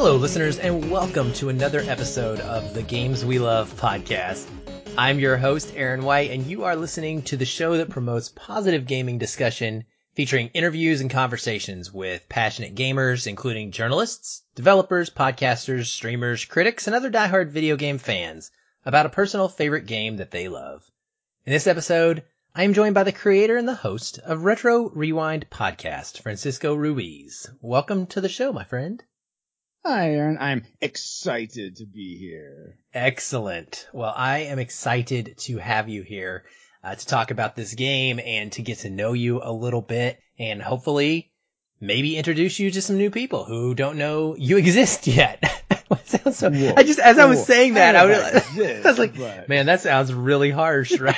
Hello, listeners, and welcome to another episode of the Games We Love podcast. I'm your host, Aaron White, and you are listening to the show that promotes positive gaming discussion featuring interviews and conversations with passionate gamers, including journalists, developers, podcasters, streamers, critics, and other diehard video game fans about a personal favorite game that they love. In this episode, I am joined by the creator and the host of Retro Rewind podcast, Francisco Ruiz. Welcome to the show, my friend. Hi, Aaron. I'm excited to be here. Excellent. Well, I am excited to have you here uh, to talk about this game and to get to know you a little bit and hopefully maybe introduce you to some new people who don't know you exist yet. so, I just, as I was saying that, I, I, was, I was like, but... man, that sounds really harsh, right?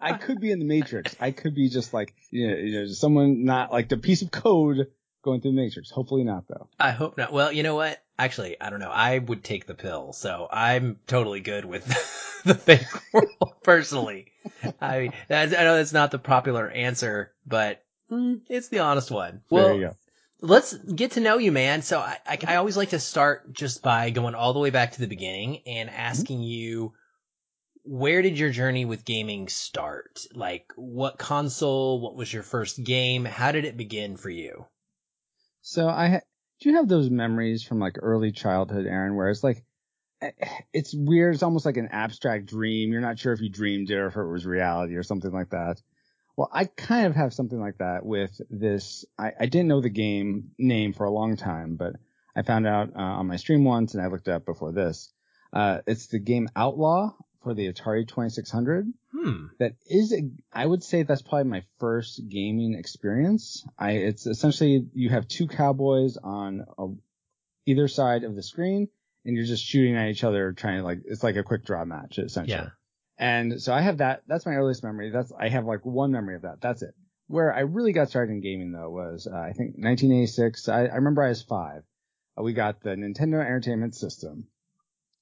I could be in the Matrix. I could be just like, you know, you know, someone not like the piece of code going through the Matrix. Hopefully not though. I hope not. Well, you know what? Actually, I don't know. I would take the pill, so I'm totally good with the fake world personally. I, I know that's not the popular answer, but mm, it's the honest one. Well, let's get to know you, man. So I, I, I, always like to start just by going all the way back to the beginning and asking mm-hmm. you, where did your journey with gaming start? Like, what console? What was your first game? How did it begin for you? So I, ha- do you have those memories from like early childhood, Aaron, where it's like, eh, it's weird. It's almost like an abstract dream. You're not sure if you dreamed it or if it was reality or something like that. Well, I kind of have something like that with this. I, I didn't know the game name for a long time, but I found out uh, on my stream once and I looked it up before this. Uh, it's the game Outlaw for the Atari 2600. Hmm. That is, a, I would say that's probably my first gaming experience. I, it's essentially you have two cowboys on a, either side of the screen and you're just shooting at each other trying to like, it's like a quick draw match essentially. Yeah. And so I have that, that's my earliest memory. That's, I have like one memory of that. That's it. Where I really got started in gaming though was, uh, I think 1986. I, I remember I was five. Uh, we got the Nintendo Entertainment System.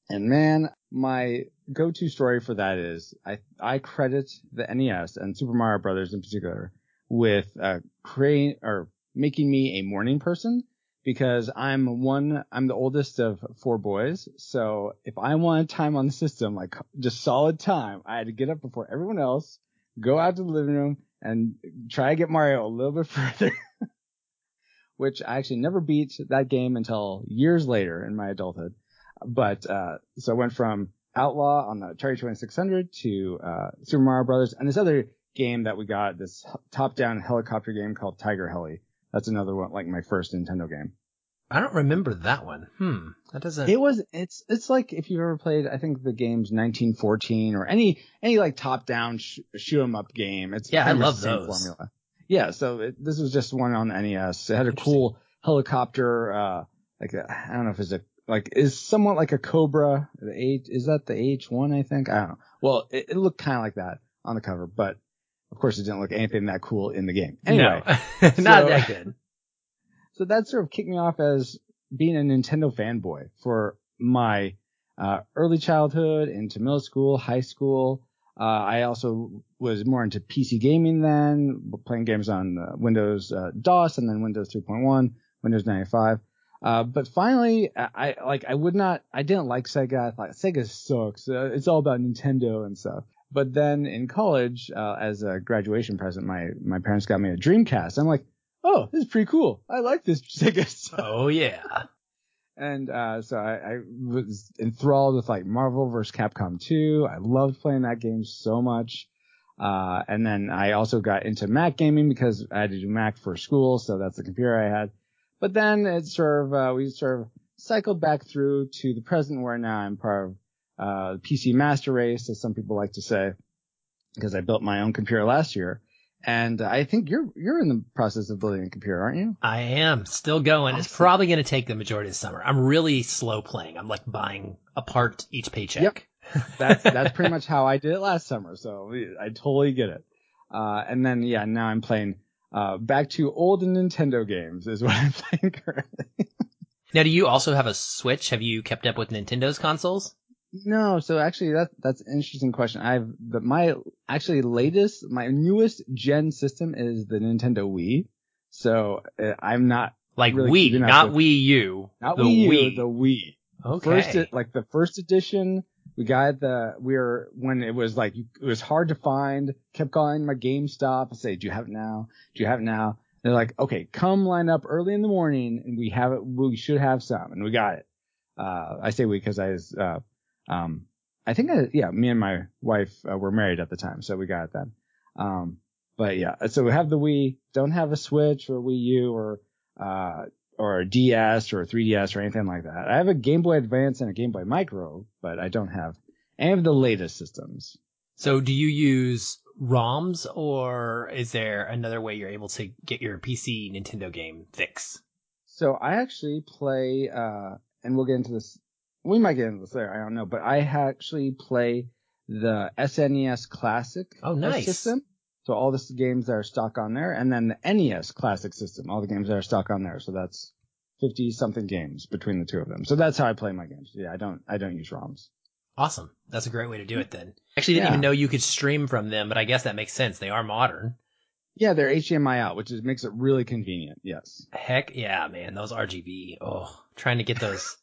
And man, my go-to story for that is I I credit the NES and Super Mario Brothers in particular with uh creating or making me a morning person because I'm one I'm the oldest of four boys. So if I wanted time on the system, like just solid time, I had to get up before everyone else, go out to the living room and try to get Mario a little bit further. Which I actually never beat that game until years later in my adulthood. But uh, so I went from Outlaw on the Atari 2600 to uh, Super Mario Brothers, and this other game that we got, this top-down helicopter game called Tiger Heli. That's another one, like my first Nintendo game. I don't remember that one. Hmm. That doesn't. It was. It's. It's like if you've ever played. I think the game's 1914 or any any like top-down sh- shoot 'em up game. It's yeah. I love those. Formula. Yeah. So it, this was just one on NES. It had a cool helicopter. Uh, like a, I don't know if it's a like is somewhat like a Cobra. The H is that the H one? I think I don't know. Well, it, it looked kind of like that on the cover, but of course it didn't look anything that cool in the game. Anyway, no, not so, that good. So that sort of kicked me off as being a Nintendo fanboy for my uh, early childhood into middle school, high school. Uh, I also was more into PC gaming then, playing games on uh, Windows uh, DOS and then Windows 3.1, Windows 95. Uh, but finally, I, I, like I would not, I didn't like Sega. I thought Sega sucks. Uh, it's all about Nintendo and stuff. But then in college, uh, as a graduation present, my my parents got me a Dreamcast. I'm like, oh, this is pretty cool. I like this Sega stuff. Oh yeah. And uh, so I, I, was enthralled with like Marvel vs. Capcom 2. I loved playing that game so much. Uh, and then I also got into Mac gaming because I had to do Mac for school, so that's the computer I had. But then it sort of, uh, we sort of cycled back through to the present where now I'm part of, uh, the PC master race, as some people like to say, because I built my own computer last year. And I think you're, you're in the process of building a computer, aren't you? I am still going. Awesome. It's probably going to take the majority of the summer. I'm really slow playing. I'm like buying a part each paycheck. Yep. that's, that's pretty much how I did it last summer. So I totally get it. Uh, and then, yeah, now I'm playing uh, back to old Nintendo games is what I'm playing currently. now, do you also have a Switch? Have you kept up with Nintendo's consoles? No, so actually that that's an interesting question. I've the, my actually latest, my newest gen system is the Nintendo Wii. So uh, I'm not Like really Wii, not with- Wii U. not the Wii U, Wii. the Wii. okay. First, like the first edition, we got the we were when it was like it was hard to find. Kept calling my GameStop and say, "Do you have it now? Do you have it now?" They're like, "Okay, come line up early in the morning, and we have it. We should have some, and we got it." Uh, I say we because I was, uh, um, I think I, yeah, me and my wife uh, were married at the time, so we got it then. Um, but yeah, so we have the Wii, don't have a Switch or Wii U or uh, or a DS or a 3DS or anything like that. I have a Game Boy Advance and a Game Boy Micro, but I don't have any of the latest systems. So do you use ROMs or is there another way you're able to get your PC Nintendo game fix? So I actually play, uh, and we'll get into this. We might get into this later. I don't know, but I actually play the SNES Classic Oh, nice. system. So all the games that are stock on there, and then the NES Classic system, all the games that are stock on there. So that's 50 something games between the two of them. So that's how I play my games. Yeah, I don't, I don't use ROMs. Awesome. That's a great way to do it then. Actually didn't Yeah. even know you could stream from them, but I guess that makes sense. They are modern. Yeah, they're HDMI out, which is, makes it really convenient. Yes. Heck yeah, man. Those RGB. Oh, trying to get those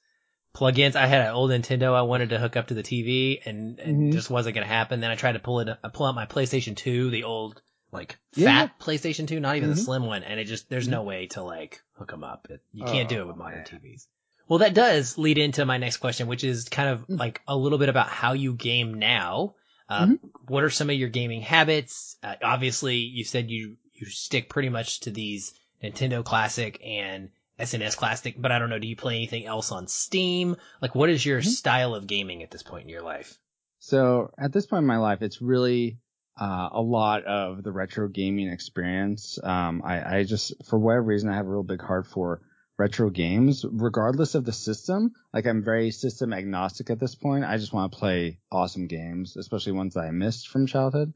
plugins. I had an old Nintendo I wanted to hook up to the TV and, and Mhm. just wasn't going to happen. Then I tried to pull it, uh, pull out my PlayStation 2, the old, like, Yeah. fat PlayStation 2, not even the Mhm. slim one. And it just, there's no way to like hook them up. It, you can't do it with Oh, modern man. TVs. Well, that does lead into my next question, which is kind of Mm. like a little bit about how you game now. Uh, Mhm. What are some of your gaming habits? Uh, obviously, you said you you stick pretty much to these Nintendo Classic and SNES Classic, but I don't know. Do you play anything else on Steam? Like, what is your Mhm. style of gaming at this point in your life? So at this point in my life, it's really uh, a lot of the retro gaming experience. Um, I, I just, for whatever reason, I have a real big heart for retro games, regardless of the system. Like I'm very system agnostic at this point. I just want to play awesome games, especially ones that I missed from childhood.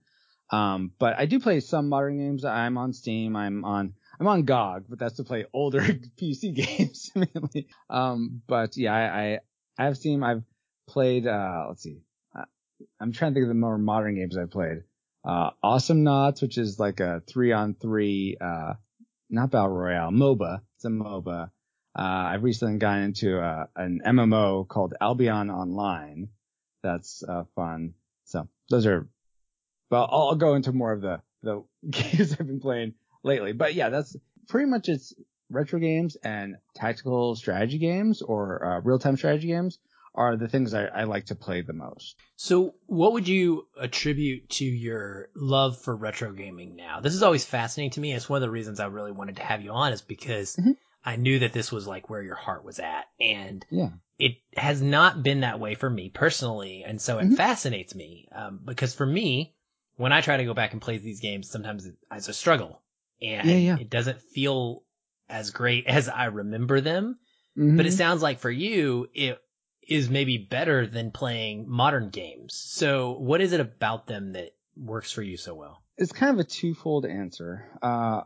Um, but I do play some modern games. I'm on Steam. I'm on, I'm on GOG, but that's to play older PC games mainly. Um, but yeah, I, I, have Steam. I've played, uh, let's see. I'm trying to think of the more modern games I've played. Uh, Awesomenauts, which is like a three on three, uh, not Battle Royale, MOBA. It's a MOBA. Uh, I've recently gotten into, uh, an MMO called Albion Online. That's, uh, fun. So those are, well, I'll, I'll go into more of the, the games I've been playing lately. But yeah, that's pretty much it's retro games and tactical strategy games or, uh, real-time strategy games are the things I, I like to play the most. So, what would you attribute to your love for retro gaming now? This is always fascinating to me. It's one of the reasons I really wanted to have you on is because Mhm. I knew that this was like where your heart was at. And Yeah. it has not been that way for me personally. And so it Mhm. fascinates me. Um, because for me, when I try to go back and play these games, sometimes it's a struggle and Yeah, yeah. it doesn't feel as great as I remember them. Mhm. But it sounds like for you, it is maybe better than playing modern games. So what is it about them that works for you so well? it's kind of a twofold answer. Uh,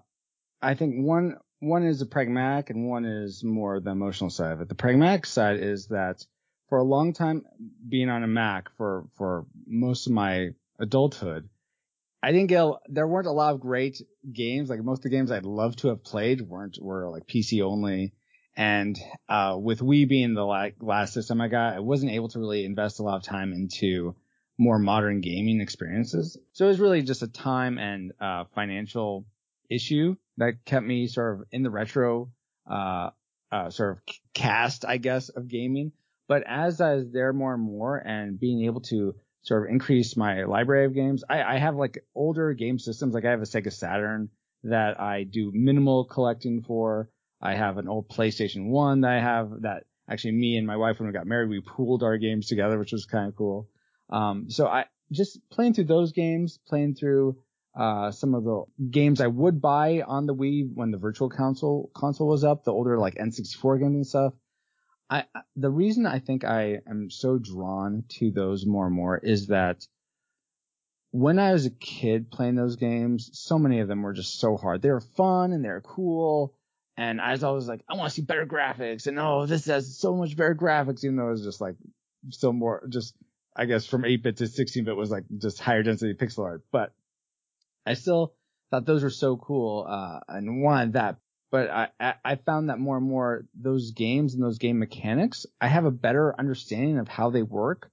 I think one one is a pragmatic and one is more the emotional side of it. The pragmatic side is that for a long time being on a Mac for for most of my adulthood, I didn't get a, there weren't a lot of great games. Like most of the games I'd love to have played weren't were like PC only. And uh, with Wii being the la- last system I got, I wasn't able to really invest a lot of time into more modern gaming experiences. So it was really just a time and uh, financial issue that kept me sort of in the retro uh, uh, sort of cast, I guess, of gaming. But as I was there more and more and being able to sort of increase my library of games, I, I have like older game systems. Like I have a Sega Saturn that I do minimal collecting for. I have an old PlayStation 1 that I have that actually me and my wife, when we got married, we pooled our games together, which was kind of cool. Um, so I just playing through those games, playing through, uh, some of the games I would buy on the Wii when the virtual console console was up, the older like N64 games and stuff. I, the reason I think I am so drawn to those more and more is that when I was a kid playing those games, so many of them were just so hard. They were fun and they were cool. And I was always like, I want to see better graphics. And oh, this has so much better graphics, even though it was just like still more, just, I guess from 8 bit to 16 bit was like just higher density pixel art. But I still thought those were so cool, uh, and wanted that. But I, I, found that more and more those games and those game mechanics, I have a better understanding of how they work,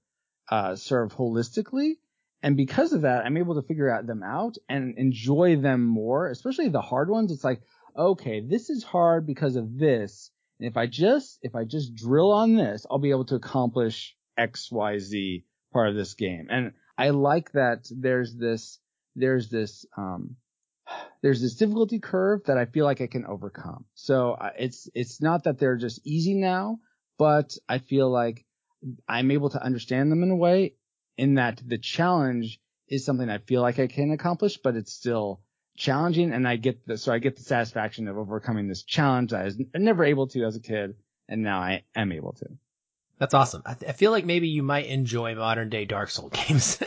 uh, sort of holistically. And because of that, I'm able to figure out them out and enjoy them more, especially the hard ones. It's like, okay, this is hard because of this. And if I just, if I just drill on this, I'll be able to accomplish X, Y, Z part of this game. And I like that there's this, there's this, um, there's this difficulty curve that I feel like I can overcome. So uh, it's, it's not that they're just easy now, but I feel like I'm able to understand them in a way in that the challenge is something I feel like I can accomplish, but it's still challenging. And I get the, so I get the satisfaction of overcoming this challenge that I was never able to as a kid. And now I am able to. That's awesome. I, th- I feel like maybe you might enjoy modern day Dark Souls games.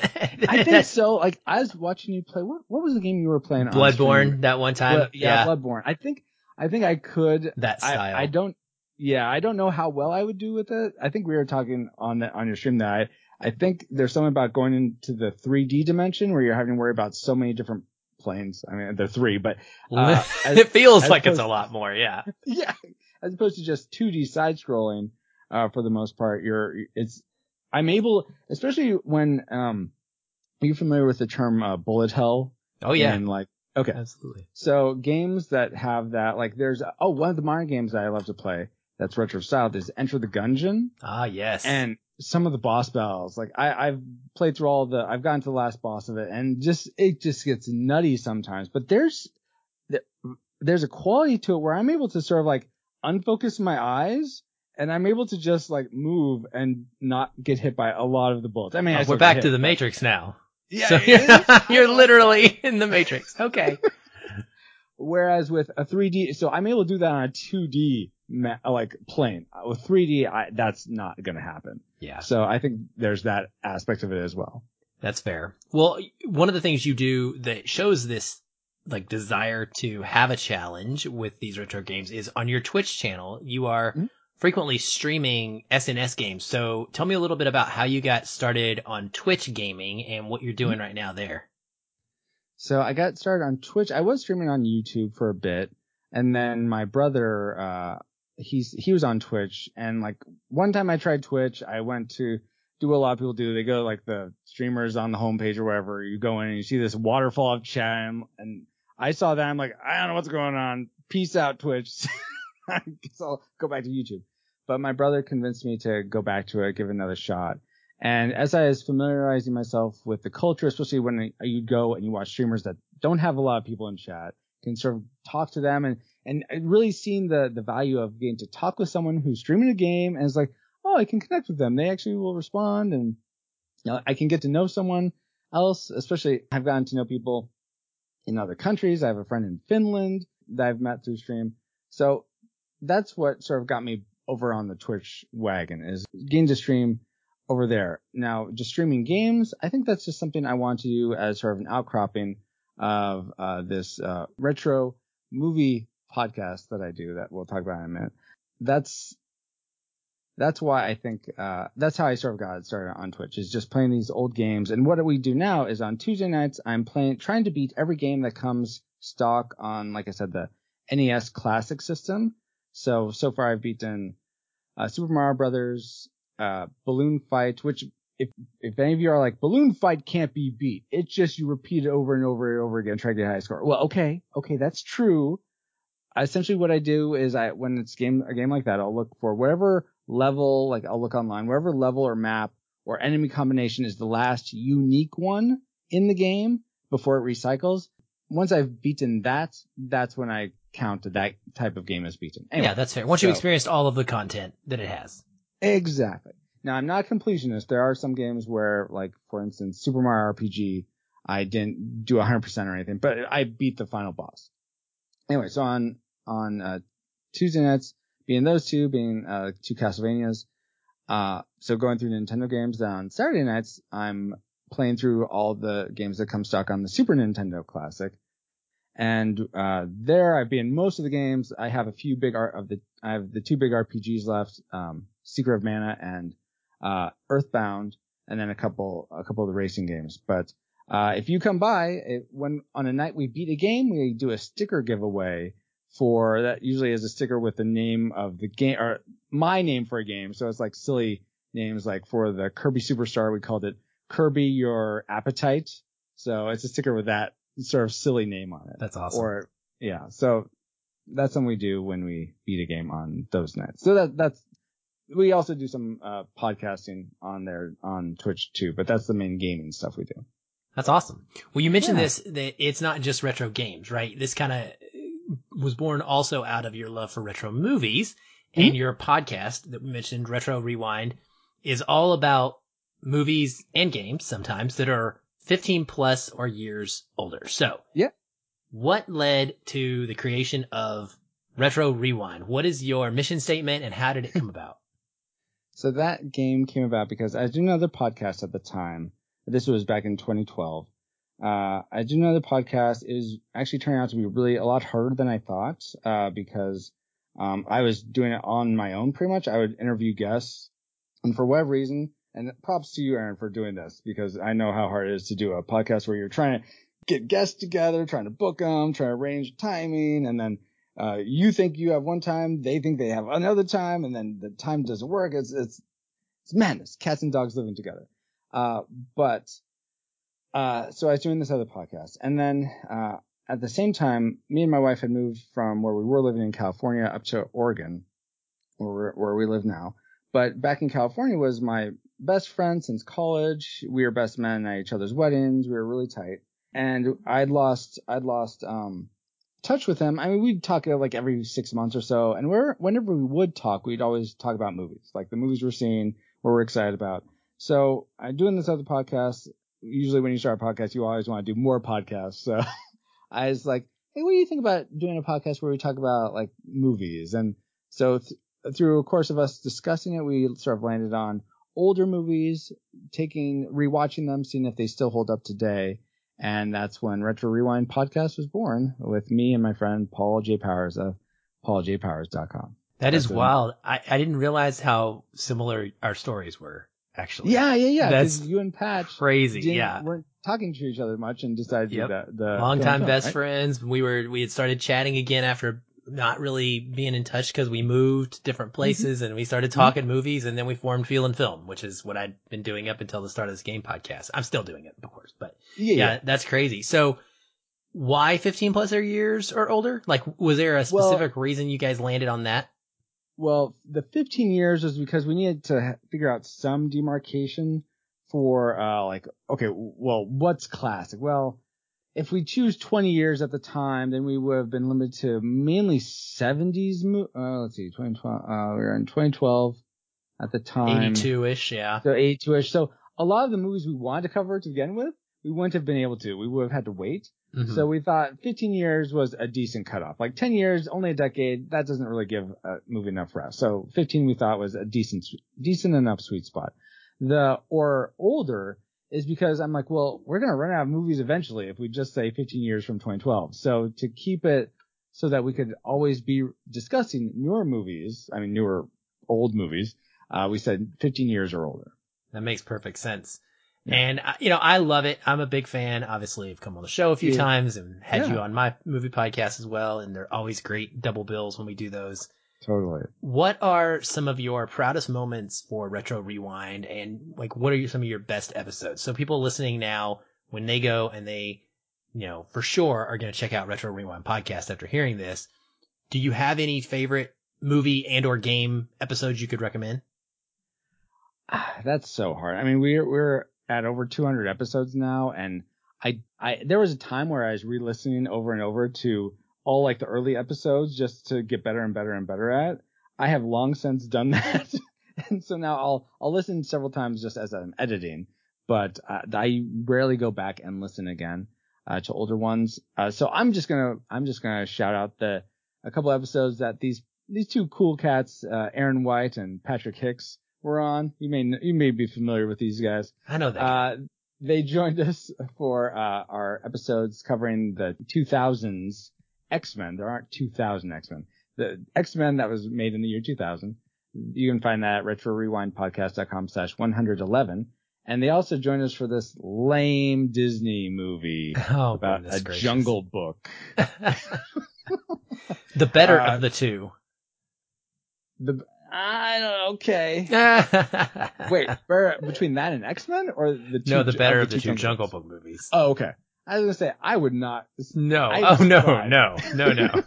I think so. Like I was watching you play. What what was the game you were playing? On. Bloodborne that one time. Blood, yeah, yeah, Bloodborne. I think I think I could. That style. I, I, don't. Yeah, I don't know how well I would do with it. I think we were talking on the on your stream that I I think there's something about going into the 3D dimension where you're having to worry about so many different planes. I mean, they're three, but uh, as, it feels like it's a lot more. Yeah. Yeah. As opposed to just 2D side scrolling uh, for the most part. You're, it's, I'm able, especially when, um, are you familiar with the term, uh, bullet hell? Oh yeah. And like, okay. Absolutely. So games that have that, like there's, oh, one of the modern games that I love to play that's retro styled is Enter the Gungeon. Ah, yes. And some of the boss battles, like I, I've played through all the, I've gotten to the last boss of it and just, it just gets nutty sometimes, but there's, there's a quality to it where I'm able to sort of like unfocus my eyes and I'm able to just like move and not get hit by a lot of the bullets. I mean, I we're back hit, to the Matrix now. Yeah, so you're, you're literally in the Matrix. Okay. Whereas with a 3D, so I'm able to do that on a 2D like plane. With 3D, I, that's not going to happen. Yeah. So I think there's that aspect of it as well. That's fair. Well, one of the things you do that shows this like desire to have a challenge with these retro games is on your Twitch channel. You are mm-hmm frequently streaming SNES games. So tell me a little bit about how you got started on Twitch gaming and what you're doing mm-hmm. right now there. So I got started on Twitch. I was streaming on YouTube for a bit, and then my brother, uh, he's he was on Twitch, and like one time I tried Twitch, I went to do what a lot of people do. They go like the streamers on the homepage or wherever. You go in and you see this waterfall of chat, and, and I saw that. I'm like, I don't know what's going on. Peace out, Twitch. I guess I'll go back to YouTube but my brother convinced me to go back to it, give it another shot. And as I was familiarizing myself with the culture, especially when you go and you watch streamers that don't have a lot of people in chat, can sort of talk to them and, and really seeing the, the value of getting to talk with someone who's streaming a game and is like, oh, I can connect with them. They actually will respond and you know, I can get to know someone else, especially I've gotten to know people in other countries. I have a friend in Finland that I've met through stream. So that's what sort of got me over on the Twitch wagon is getting to stream over there. Now, just streaming games, I think that's just something I want to do as sort of an outcropping of uh, this uh, retro movie podcast that I do that we'll talk about in a minute. That's that's why I think uh, that's how I sort of got started on Twitch is just playing these old games. And what we do now is on Tuesday nights I'm playing trying to beat every game that comes stock on like I said the NES Classic system. So so far I've beaten uh, Super Mario Brothers, uh, Balloon Fight, which if if any of you are like Balloon Fight can't be beat, it's just you repeat it over and over and over again trying to get a high score. Well, okay, okay, that's true. Essentially, what I do is I when it's game a game like that, I'll look for whatever level, like I'll look online, wherever level or map or enemy combination is the last unique one in the game before it recycles. Once I've beaten that, that's when I count that type of game as beaten. Anyway, yeah, that's fair. Once so, you've experienced all of the content that it has. Exactly. Now I'm not a completionist. There are some games where, like for instance, Super Mario RPG, I didn't do 100% or anything, but I beat the final boss. Anyway, so on on uh, Tuesday nights, being those two, being uh, two Castlevanias, uh, so going through Nintendo games. On Saturday nights, I'm playing through all the games that come stock on the Super Nintendo Classic. And uh, there I've been most of the games. I have a few big art of the I have the two big RPGs left, um, Secret of Mana and uh, Earthbound, and then a couple a couple of the racing games. But uh, if you come by, it, when on a night we beat a game, we do a sticker giveaway for that usually is a sticker with the name of the game or my name for a game. So it's like silly names like for the Kirby Superstar, we called it Kirby Your Appetite. So it's a sticker with that sort of silly name on it. That's awesome. Or yeah, so that's something we do when we beat a game on those nights. So that that's we also do some uh, podcasting on there on Twitch too, but that's the main gaming stuff we do. That's awesome. Well, you mentioned Yeah. this that it's not just retro games, right? This kind of was born also out of your love for retro movies Mm-hmm. and your podcast that we mentioned, Retro Rewind, is all about movies and games sometimes that are 15 plus or years older. So, Yeah. what led to the creation of Retro Rewind? What is your mission statement and how did it come about? So that game came about because I did another podcast at the time. This was back in 2012. Uh, I did another podcast. It was actually turning out to be really a lot harder than I thought, uh, because, um, I was doing it on my own pretty much. I would interview guests and for whatever reason, and props to you, Aaron, for doing this because I know how hard it is to do a podcast where you're trying to get guests together, trying to book them, trying to arrange timing, and then uh, you think you have one time, they think they have another time, and then the time doesn't work. It's it's it's madness. Cats and dogs living together. Uh, but uh, so I was doing this other podcast, and then uh, at the same time, me and my wife had moved from where we were living in California up to Oregon, where where we live now. But back in California was my best friend since college. We were best men at each other's weddings. We were really tight, and I'd lost I'd lost um touch with him. I mean, we'd talk uh, like every six months or so, and whenever we would talk, we'd always talk about movies, like the movies we're seeing, what we're excited about. So I'm doing this other podcast. Usually, when you start a podcast, you always want to do more podcasts. So I was like, "Hey, what do you think about doing a podcast where we talk about like movies?" And so th- through a course of us discussing it, we sort of landed on older movies, taking rewatching them, seeing if they still hold up today. And that's when Retro Rewind podcast was born with me and my friend Paul J. Powers of pauljpowers.com. That is wild. I, I didn't realize how similar our stories were, actually. Yeah, yeah, yeah. That's you and Patch Crazy. Yeah. weren't talking to each other much and decided to do that. The long time best right? friends. We were we had started chatting again after not really being in touch because we moved Mm-hmm. different places and we started talking movies and then we formed Feel and Film, which is what I'd been doing up until the start of this game podcast. I'm still doing it, of course, but Yeah, yeah, yeah. that's crazy. So why 15 plus or years or older? Like, was there a Well- specific reason you guys landed on that? Well, the 15 years was because we needed to figure out some demarcation for, uh, like, okay, well, what's classic? Well, if we choose 20 years at the time, then we would have been limited to mainly 70s. Mo- uh, let's see, 2012, uh, we were in 2012 at the time. 82 ish, yeah. So 82ish. So a lot of the movies we wanted to cover to begin with, we wouldn't have been able to. We would have had to wait. Mhm. So we thought 15 years was a decent cutoff. Like 10 years, only a decade, that doesn't really give a movie enough rest. So 15 we thought was a decent, decent enough sweet spot. The, or older is because I'm like, well, we're going to run out of movies eventually if we just say 15 years from 2012. So to keep it so that we could always be discussing newer movies, I mean, newer old movies, uh, we said 15 years or older. That makes perfect sense. Yeah. And you know, I love it. I'm a big fan. Obviously, I've come on the show a few Yeah. times and had Yeah. you on my movie podcast as well, and they're always great double bills when we do those. Totally. What are some of your proudest moments for Retro Rewind, and like what are your, some of your best episodes? So people listening now, when they go and they, you know, for sure are going to check out Retro Rewind podcast after hearing this. Do you have any favorite movie and or game episodes you could recommend? Ah, That's so hard. I mean, we're we're at over 200 episodes now, and I I there was a time where I was re-listening over and over to all like the early episodes just to get better and better and better at. I have long since done that, and so now I'll I'll listen several times just as I'm editing, but uh, I rarely go back and listen again uh, to older ones. Uh, so I'm just gonna I'm just gonna shout out the a couple episodes that these these two cool cats, uh, Aaron White and Patrick Hicks, were on. You may you may be familiar with these guys. I know that. Uh, they joined us for uh, our episodes covering the 2000s X-Men. There aren't 2000 X-Men. The X-Men that was made in the year 2000. You can find that at retrorewindpodcast.com slash 111. And they also joined us for this lame Disney movie Oh, about a gracious. jungle book. the better Uh, of the two. The I don't know, okay. Wait, between that and X Men or the two, no, the better of the two Jungle Book movies. Oh, okay. I was gonna say I would not. no, I oh no, no, no, no.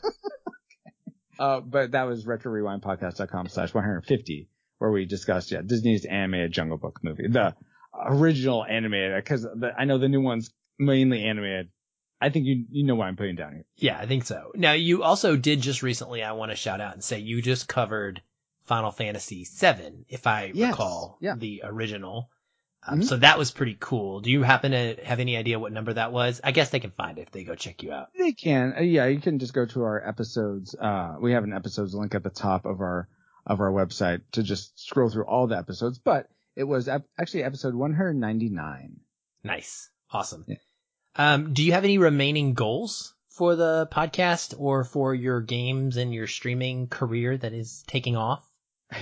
Uh, but that was retro rewind podcast.com slash 150 where we discussed yeah Disney's animated Jungle Book movie, the original animated because I know the new one's mainly animated. I think you you know what I'm putting down here. Yeah, I think so. Now you also did just recently. I want to shout out and say you just covered Final Fantasy VII, if I Yes, recall yeah. the original. Um, Mhm. So that was pretty cool. Do you happen to have any idea what number that was? I guess they can find it if they go check you out. They can, uh, yeah, you can just go to our episodes. Uh, we have an episodes link at the top of our of our website to just scroll through all the episodes. But it was ep- actually episode 199. Nice, awesome. Yeah. Um, do you have any remaining goals for the podcast or for your games and your streaming career that is taking off?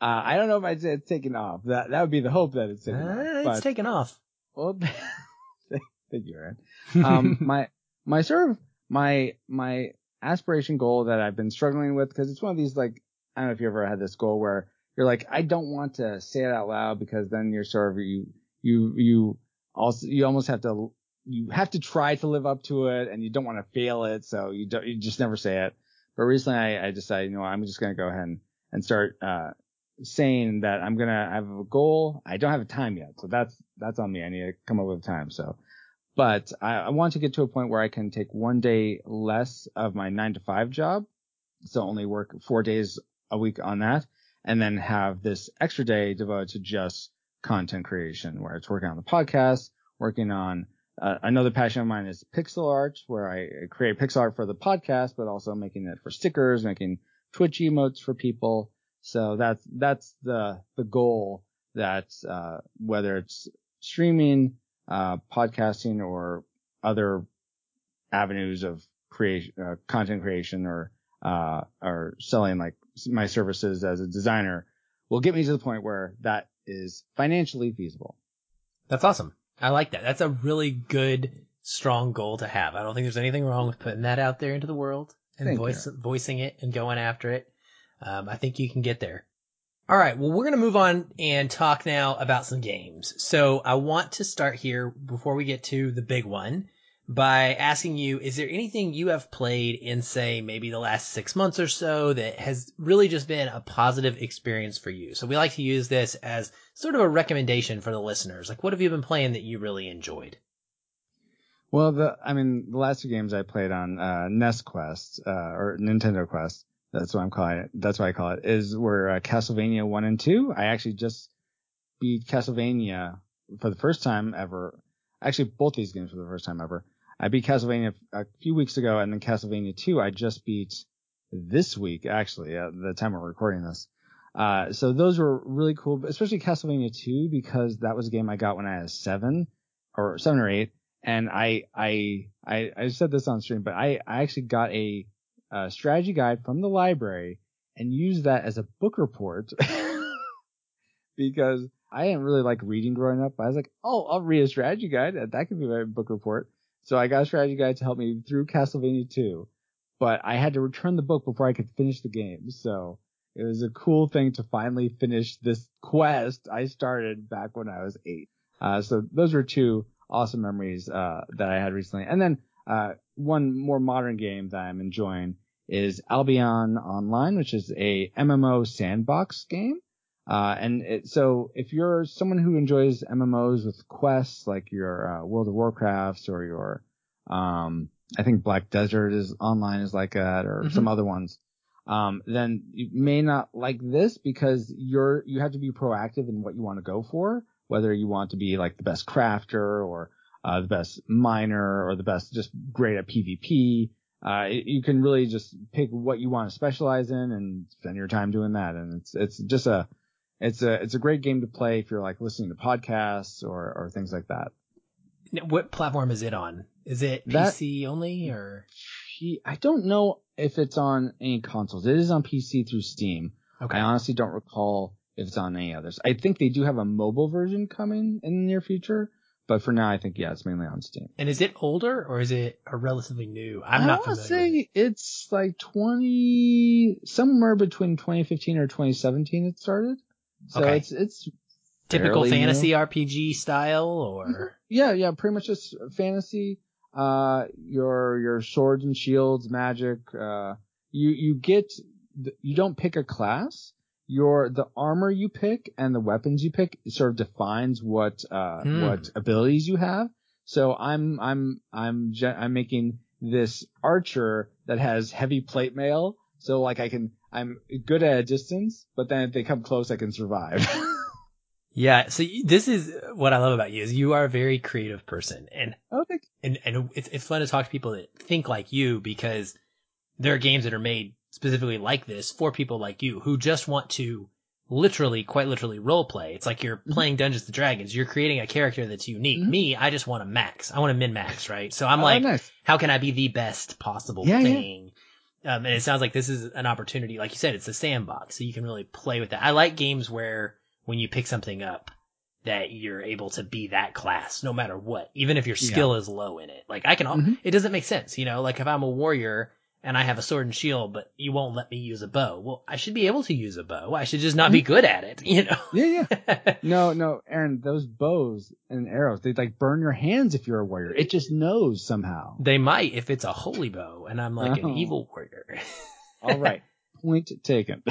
Uh, I don't know if I'd say it's taken off. That that would be the hope that it's taken Uh, off. it's taken off. well, thank you, Aaron. um, my my sort of my my aspiration goal that I've been struggling with because it's one of these like I don't know if you ever had this goal where you're like I don't want to say it out loud because then you're sort of you you you also you almost have to you have to try to live up to it and you don't want to fail it so you don't you just never say it. But recently I, I decided you know I'm just gonna go ahead and, and start uh saying that I'm gonna have a goal. I don't have a time yet, so that's that's on me. I need to come up with time. So but I, I want to get to a point where I can take one day less of my nine to five job. So only work four days a week on that and then have this extra day devoted to just content creation where it's working on the podcast, working on uh, another passion of mine is pixel art where I create pixel art for the podcast, but also making it for stickers, making Twitch emotes for people. So that's, that's the, the goal that, uh, whether it's streaming, uh, podcasting or other avenues of creation, uh, content creation or, uh, or selling like my services as a designer will get me to the point where that is financially feasible. That's awesome. I like that. That's a really good, strong goal to have. I don't think there's anything wrong with putting that out there into the world and voice, voicing it and going after it. Um, I think you can get there. All right. Well, we're going to move on and talk now about some games. So I want to start here before we get to the big one by asking you, is there anything you have played in say maybe the last six months or so that has really just been a positive experience for you? So we like to use this as sort of a recommendation for the listeners. Like what have you been playing that you really enjoyed? Well, the, I mean, the last two games I played on, uh, NES Quest, uh, or Nintendo Quest, that's what I'm calling it. That's what I call it, is were uh, Castlevania 1 and 2. I actually just beat Castlevania for the first time ever. Actually, both these games for the first time ever. I beat Castlevania a few weeks ago and then Castlevania 2 I just beat this week, actually, at the time we're recording this. Uh, so those were really cool, especially Castlevania 2 because that was a game I got when I was seven or seven or eight. And I, I, I, I said this on stream, but I, I actually got a, uh strategy guide from the library and use that as a book report because I didn't really like reading growing up. I was like, oh, I'll read a strategy guide. That could be my book report. So I got a strategy guide to help me through Castlevania 2, but I had to return the book before I could finish the game. So it was a cool thing to finally finish this quest I started back when I was eight. Uh, so those were two awesome memories, uh, that I had recently. And then, uh, one more modern game that I'm enjoying is Albion Online, which is a MMO sandbox game. Uh, and it, so if you're someone who enjoys MMOs with quests like your uh, World of Warcrafts or your, um, I think Black Desert is online is like that or Mhm. some other ones, um, then you may not like this because you're you have to be proactive in what you want to go for, whether you want to be like the best crafter or uh, the best miner or the best just great at PvP. Uh, it- you can really just pick what you want to specialize in and spend your time doing that. And it's it's just a it's a it's a great game to play if you're like listening to podcasts or or things like that. What platform is it on? Is it That- PC only or? I don't know if it's on any consoles. It is on PC through Steam. Okay. I honestly don't recall if it's on any others. I think they do have a mobile version coming in the near future, but for now, I think yeah, it's mainly on Steam. And is it older or is it a relatively new? I'm not I familiar. would say it's like 20, somewhere between 2015 or 2017 it started. So Okay. it's it's Typical fairly new. fantasy RPG style or Yeah, yeah, pretty much just fantasy. Uh, your your swords and shields, magic. Uh, you you get you don't pick a class. Your the armor you pick and the weapons you pick sort of defines what uh Hmm. what abilities you have. So I'm I'm I'm ge- I'm making this archer that has heavy plate mail. So like I can I'm good at a distance, but then if they come close, I can survive. yeah. So this is what I love about you is you are a very creative person and oh, and and it's it's fun to talk to people that think like you because there are games that are made specifically like this for people like you who just want to literally, quite literally, role play. It's like you're playing Dungeons and Dragons. You're creating a character that's unique. Mhm. Me, I just want a max. I want a min max, right? So I'm Oh, like, nice. how can I be the best possible Yeah, yeah. thing? Um, and it sounds like this is an opportunity, like you said, it's a sandbox, so you can really play with that. I like games where when you pick something up, that you're able to be that class, no matter what, even if your Yeah. skill is low in it. Like I can, Mhm. it doesn't make sense, you know. Like if I'm a warrior and I have a sword and shield, but you won't let me use a bow. Well, I should be able to use a bow. I should just not Mm-hmm. be good at it, you know. Yeah, yeah. No, no, Aaron, those bows and arrows, they like burn your hands if you're a warrior. It just knows somehow. they might if it's a holy bow, and I'm like an Oh. evil warrior. All right. Point taken.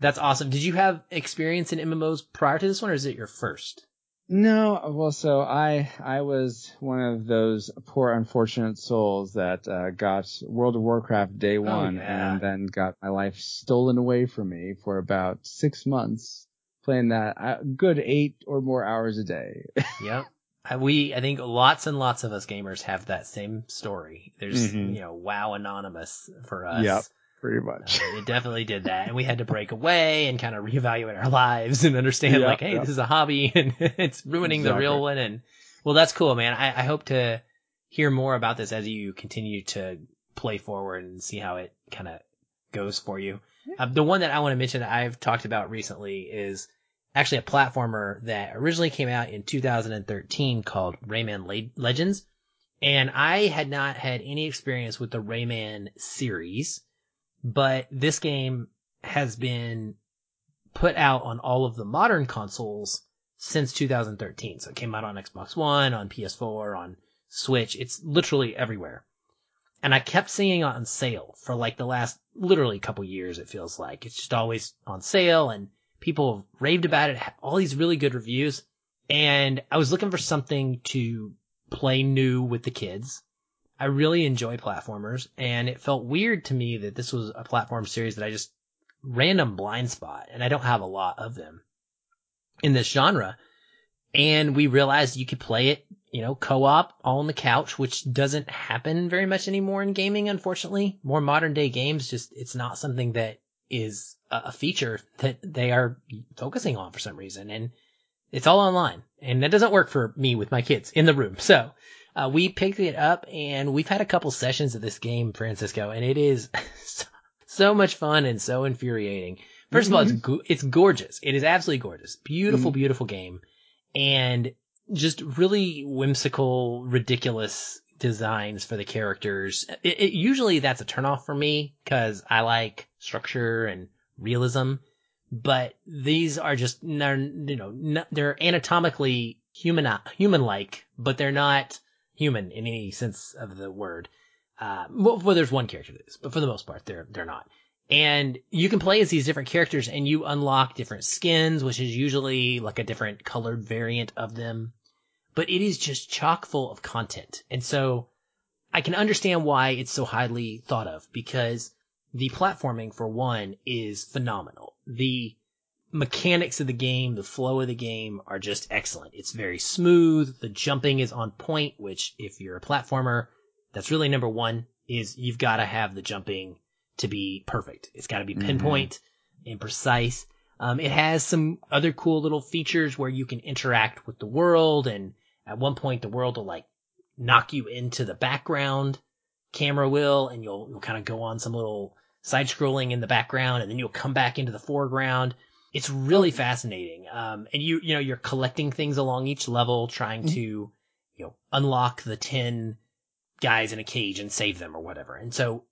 That's awesome. Did you have experience in MMOs prior to this one, or is it your first? No, well, so I I was one of those poor unfortunate souls that uh, got World of Warcraft day one Oh, yeah. and then got my life stolen away from me for about six months playing that a good eight or more hours a day. Yep. Uh, We, I think lots and lots of us gamers have that same story. There's, Mhm. you know, WoW Anonymous for us. Yep. Pretty much. It definitely did that. And we had to break away and kind of reevaluate our lives and understand like, hey, this is a hobby and it's ruining the real one. And well, that's cool, man. I, I hope to hear more about this as you continue to play forward and see how it kind of goes for you. Uh, the one that I want to mention that I've talked about recently is actually a platformer that originally came out in 2013 called Rayman Le- Legends. And I had not had any experience with the Rayman series, but this game has been put out on all of the modern consoles since 2013. So it came out on Xbox One, on PS4, on Switch. It's literally everywhere. And I kept seeing it on sale for like the last literally couple years, it feels like. It's just always on sale and people have raved about it, all these really good reviews. And I was looking for something to play new with the kids. I really enjoy platformers and it felt weird to me that this was a platform series that I just random blind spot and I don't have a lot of them in this genre. And we realized you could play it, you know, co-op all on the couch, which doesn't happen very much anymore in gaming, unfortunately. More modern day games, just, it's not something that is a feature that they are focusing on for some reason. And it's all online and that doesn't work for me with my kids in the room. So, uh, we picked it up and we've had a couple sessions of this game, Francisco, and it is so, so much fun and so infuriating. First of all, it's go- it's gorgeous. It is absolutely gorgeous. Beautiful, Mhm. beautiful game, and just really whimsical, ridiculous designs for the characters. It, it usually that's a turnoff for me because I like structure and realism, but these are just they're you know they're anatomically human human like, but they're not human in any sense of the word. Uh, well, well, there's one character that is, but for the most part, they're they're not. And you can play as these different characters, and you unlock different skins, which is usually like a different colored variant of them. But it is just chock full of content, and so I can understand why it's so highly thought of because the platforming, for one, is phenomenal. The mechanics of the game, the flow of the game are just excellent. It's very smooth. The jumping is on point, which if you're a platformer, that's really number one is you've got to have the jumping to be perfect. It's got to be Mhm. pinpoint and precise. Um, it has some other cool little features where you can interact with the world and at one point the world will like knock you into the background camera will and you'll, you'll kind of go on some little side scrolling in the background and then you'll come back into the foreground it's really fascinating. Um, and you, you know, you're collecting things along each level, trying Mhm. to, you know, unlock the 10 guys in a cage and save them or whatever. And so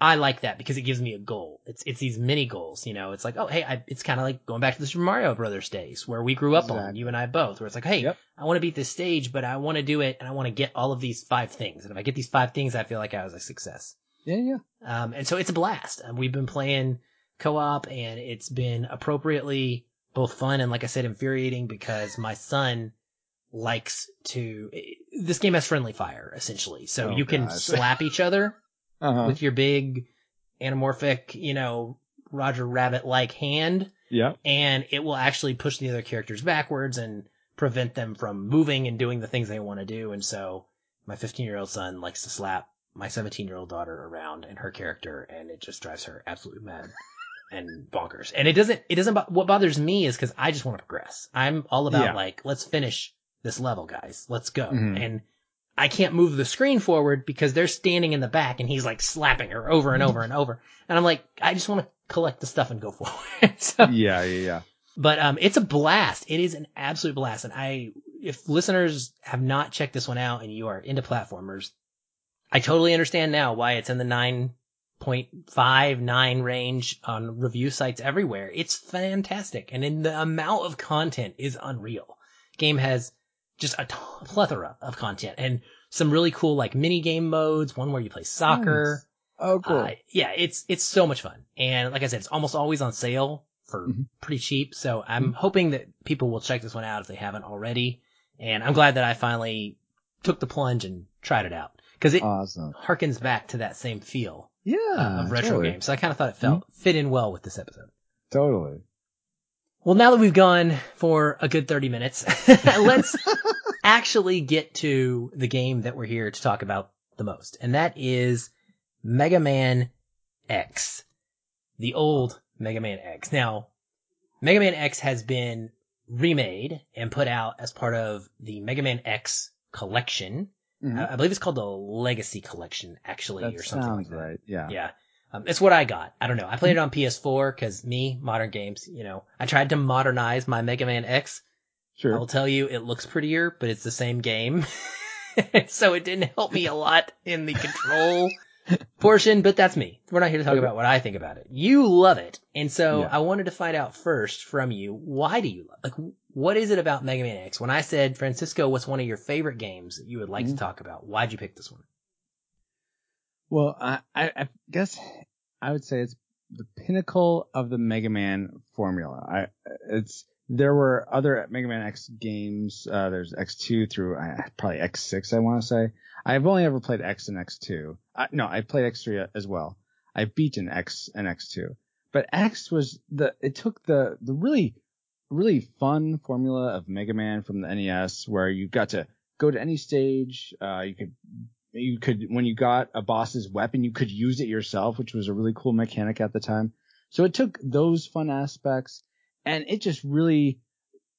I like that because it gives me a goal. It's, it's these mini goals, you know, it's like, oh, hey, I, it's kind of like going back to the Super Mario Brothers days where we grew up on, you and I both, where it's like, hey, Yep. I want to beat this stage, but I want to do it and I want to get all of these five things. And if I get these five things, I feel like I was a success. Yeah, yeah. Um, and so it's a blast. And we've been playing co-op and it's been appropriately both fun and like I said, infuriating because my son likes to, this game has friendly fire essentially. So Oh, you can slap each other Uh-huh. with your big anamorphic, you know, Roger Rabbit like hand Yep. and it will actually push the other characters backwards and prevent them from moving and doing the things they want to do. And so my 15 year old son likes to slap my 17 year old daughter around and her character and it just drives her absolutely mad and bonkers. And it doesn't, it doesn't, what bothers me is cause I just want to progress. I'm all about Yeah. like, let's finish this level, guys. Let's go. Mhm. And I can't move the screen forward because they're standing in the back and he's like slapping her over and over and over. And I'm like, I just want to collect the stuff and go forward. so, Yeah, yeah, yeah. but um, it's a blast. It is an absolute blast. And I, if listeners have not checked this one out and you are into platformers, I totally understand now why it's in the 9.59 range on review sites everywhere. It's fantastic. And in the amount of content is unreal. Game has just a plethora of content and some really cool like mini game modes, one where you play soccer. Nice. Oh, cool. Uh, yeah, it's it's so much fun, and like I said, it's almost always on sale for Mhm. pretty cheap. So I'm Mm-hmm. hoping that people will check this one out if they haven't already. And I'm glad that I finally took the plunge and tried it out because it awesome. harkens back to that same feel Yeah. of retro totally. games. So I kind of thought it felt mm-hmm. fit in well with this episode. Totally. Well, now that we've gone for a good 30 minutes, let's actually get to the game that we're here to talk about the most. And that is Mega Man X. The old Mega Man X. Now, Mega Man X has been remade and put out as part of the Mega Man X collection. Mhm. I I believe it's called the Legacy Collection, actually, that or something like sounds that. right. Yeah. Yeah. Um, it's what I got. I don't know. I played it on PS4 because me, modern games, you know, I tried to modernize my Mega Man X. Sure. I will tell you, it looks prettier, but it's the same game. so it didn't help me a lot in the control portion, but that's me. We're not here to talk about what I think about it. You love it. And so Yeah. I wanted to find out first from you, why do you love, like, what is it about Mega Man X? When I said, Francisco, what's one of your favorite games that you would like Mhm. to talk about? Why'd you pick this one? Well, I, I, I guess I would say it's the pinnacle of the Mega Man formula. I, it's, there were other Mega Man X games. Uh, there's X2 through uh, probably X6, I want to say. I've only ever played X and X2. I, no, I played X3 as well. I've beaten X and X2. But X was the, it took the, the really, really fun formula of Mega Man from the NES where you got to go to any stage, uh, you could you could when you got a boss's weapon you could use it yourself which was a really cool mechanic at the time so it took those fun aspects and it just really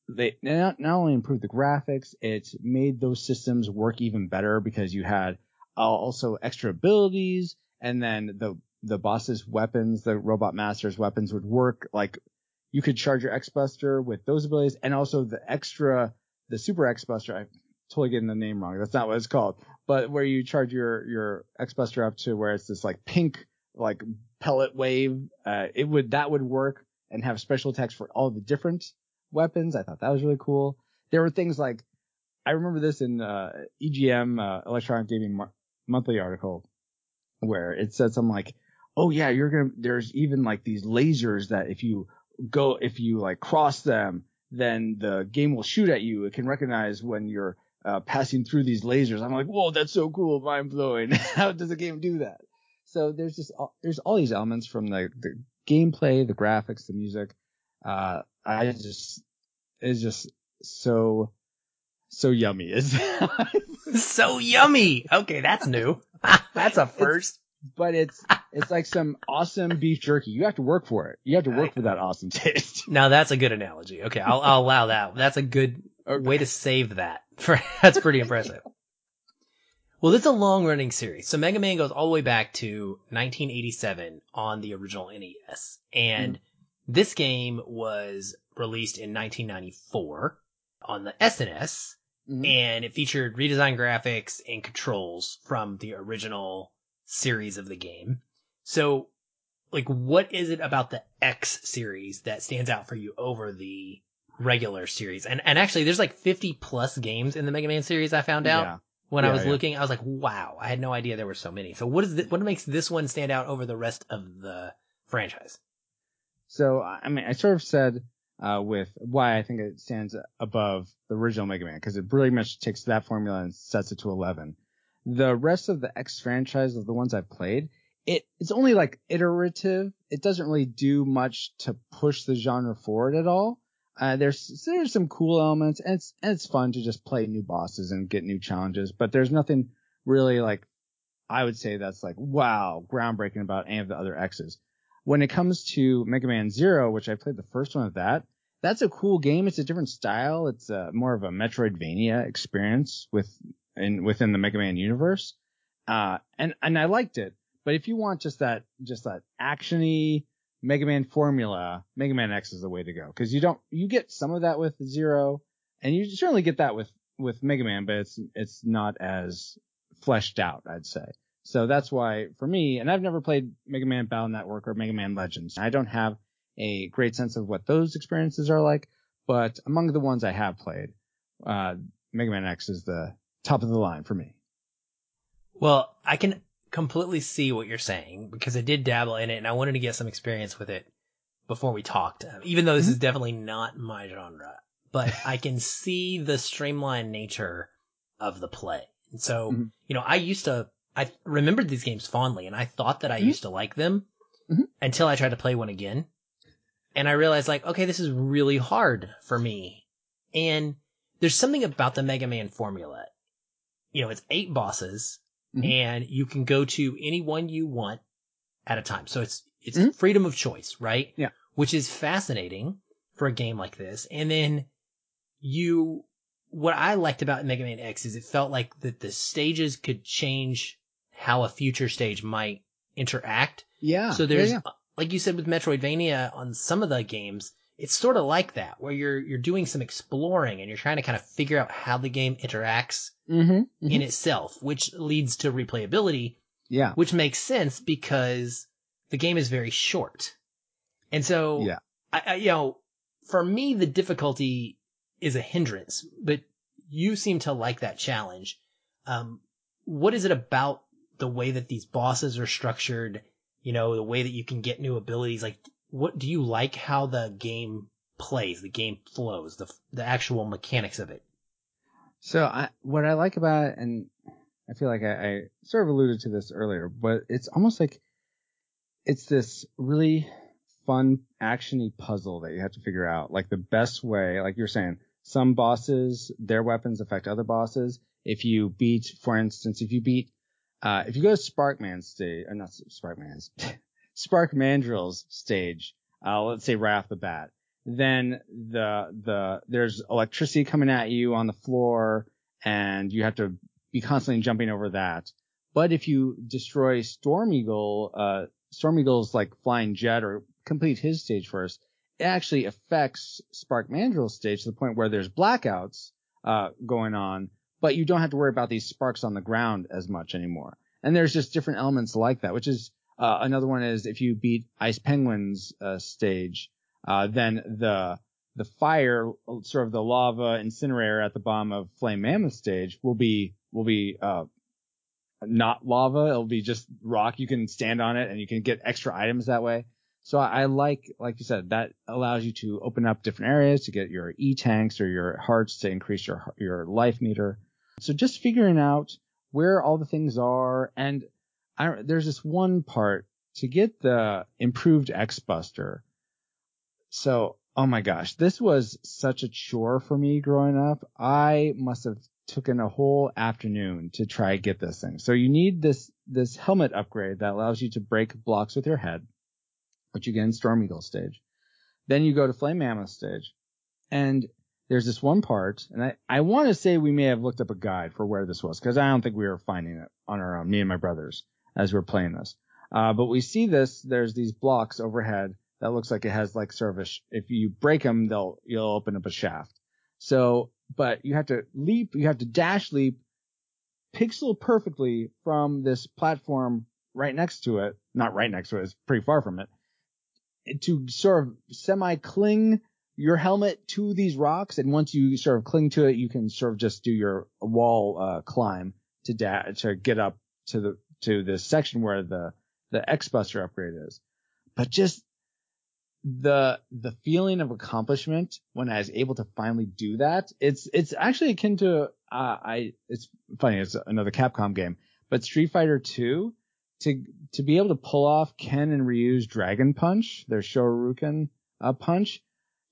they not, not only improved the graphics it made those systems work even better because you had also extra abilities and then the the boss's weapons the robot master's weapons would work. Like you could charge your X Buster with those abilities and also the extra the super X Buster I totally getting the name wrong. That's not what it's called. But where you charge your your X Buster up to where it's this like pink like pellet wave, uh, it would that would work and have special attacks for all the different weapons. I thought that was really cool. There were things like I remember this in uh, EGM uh, Electronic Gaming Monthly article where it said something like, "Oh yeah, you're gonna." There's even like these lasers that if you go if you like cross them, then the game will shoot at you. It can recognize when you're uh, passing through these lasers. I'm like, whoa, that's so cool, mind blowing. How does the game do that? So there's just all, there's all these elements from the, the gameplay, the graphics, the music. Uh, I just it's just so so yummy. It's so yummy. Okay, that's new. that's a first. but it's it's like some awesome beef jerky. You have to work for it. You have to work for that awesome taste. Now that's a good analogy. Okay, I'll, I'll allow that. That's a good way to save that. that's pretty impressive. Well, this is a long running series. So Mega Man goes all the way back to 1987 on the original NES. And This game was released in 1994 on the SNES Mhm. and it featured redesigned graphics and controls from the original series of the game. So, like, what is it about the X series that stands out for you over the regular series? And, and actually, there's like 50 plus games in the Mega Man series I found out. Yeah. When I was yeah. looking, I was like, wow, I had no idea there were so many. So what is th- what makes this one stand out over the rest of the franchise? So I mean, I sort of said uh, with why I think it stands above the original Mega Man because it really much takes that formula and sets it to 11. The rest of the X franchise of the ones I've played, it it's only like iterative. It doesn't really do much to push the genre forward at all. Uh, there's there's some cool elements and it's and it's fun to just play new bosses and get new challenges, but there's nothing really like I would say that's like wow groundbreaking about any of the other X's when it comes to Mega Man Zero, which I played the first one of that, that's a cool game. It's a different style. It's uh more of a Metroidvania experience with in within the Mega Man universe. Uh, and and I liked it. But if you want just that just that actiony Mega Man formula, Mega Man X is the way to go because you don't you get some of that with Zero, and you certainly get that with with Mega Man, but it's it's not as fleshed out, I'd say. So that's why for me, and I've never played Mega Man Battle Network or Mega Man Legends. I don't have a great sense of what those experiences are like, but among the ones I have played, uh, Mega Man X is the top of the line for me. Well, I can completely see what you're saying because I did dabble in it and I wanted to get some experience with it before we talked, even though this is definitely not my genre, but I can see the streamlined nature of the play. And so, Mhm. you know, I used to, I remembered these games fondly and I thought that I Mhm. used to like them Mhm. until I tried to play one again. And I realized like, okay, this is really hard for me. And there's something about the Mega Man formula. You know, it's eight bosses Mhm. and you can go to any one you want at a time. So it's, it's Mhm. freedom of choice, right? Yeah. Which is fascinating for a game like this. And then you, what I liked about Mega Man X is it felt like that the stages could change how a future stage might interact. Yeah. So there's, yeah, like you said with Metroidvania on some of the games, it's sort of like that where you're, you're doing some exploring and you're trying to kind of figure out how the game interacts yeah. Mm-hmm. in itself, which leads to replayability, yeah. which makes sense because the game is very short. And so, Yeah. I, I, you know, for me, the difficulty is a hindrance, but you seem to like that challenge. Um, what is it about the way that these bosses are structured? You know, the way that you can get new abilities. Like, what do you like how the game plays, the game flows, the, the actual mechanics of it? So I, what I like about it, and I feel like I, I sort of alluded to this earlier, but it's almost like it's this really fun actiony puzzle that you have to figure out, like the best way, like you're saying, some bosses, their weapons affect other bosses. If you beat, for instance, if you beat, uh, if you go to Sparkman's stage, or not Sparkman's, Spark Mandrill's stage, uh, let's say right off the bat, then the, the, there's electricity coming at you on the floor and you have to be constantly jumping over that. But if you destroy Storm Eagle, uh, Storm Eagle's like flying jet or complete his stage first, it actually affects Spark Mandrill's stage to the point where there's blackouts, uh, going on, but you don't have to worry about these sparks on the ground as much anymore. And there's just different elements like that, which is, uh, another one is if you beat Ice Penguin's, uh, stage, uh, then the, the fire, sort of the lava incinerator at the bottom of Flame Mammoth stage will be, will be, uh, not lava. It'll be just rock. You can stand on it and you can get extra items that way. So I, I like, like you said, that allows you to open up different areas to get your E tanks or your hearts to increase your, your life meter. So just figuring out where all the things are. And I, there's this one part to get the improved X Buster. So, oh my gosh, this was such a chore for me growing up. I must have taken a whole afternoon to try to get this thing. So you need this, this helmet upgrade that allows you to break blocks with your head, which you get in Storm Eagle stage. Then you go to Flame Mammoth stage and there's this one part and I, I want to say we may have looked up a guide for where this was because I don't think we were finding it on our own, me and my brothers as we're playing this. Uh, but we see this, there's these blocks overhead that looks like it has like sh- if you break them, they'll, you'll open up a shaft. So, but you have to leap, you have to dash leap pixel perfectly from this platform right next to it, not right next to it, it's pretty far from it, to sort of semi cling your helmet to these rocks. And once you sort of cling to it, you can sort of just do your wall, uh, climb to da- to get up to the, to the section where the, the X Buster upgrade is. But just the, the feeling of accomplishment when I was able to finally do that, it's, it's actually akin to, uh, I, it's funny, it's another Capcom game, but Street Fighter 2, to, to be able to pull off Ken and Ryu's Dragon Punch, their Shoryuken, uh, punch,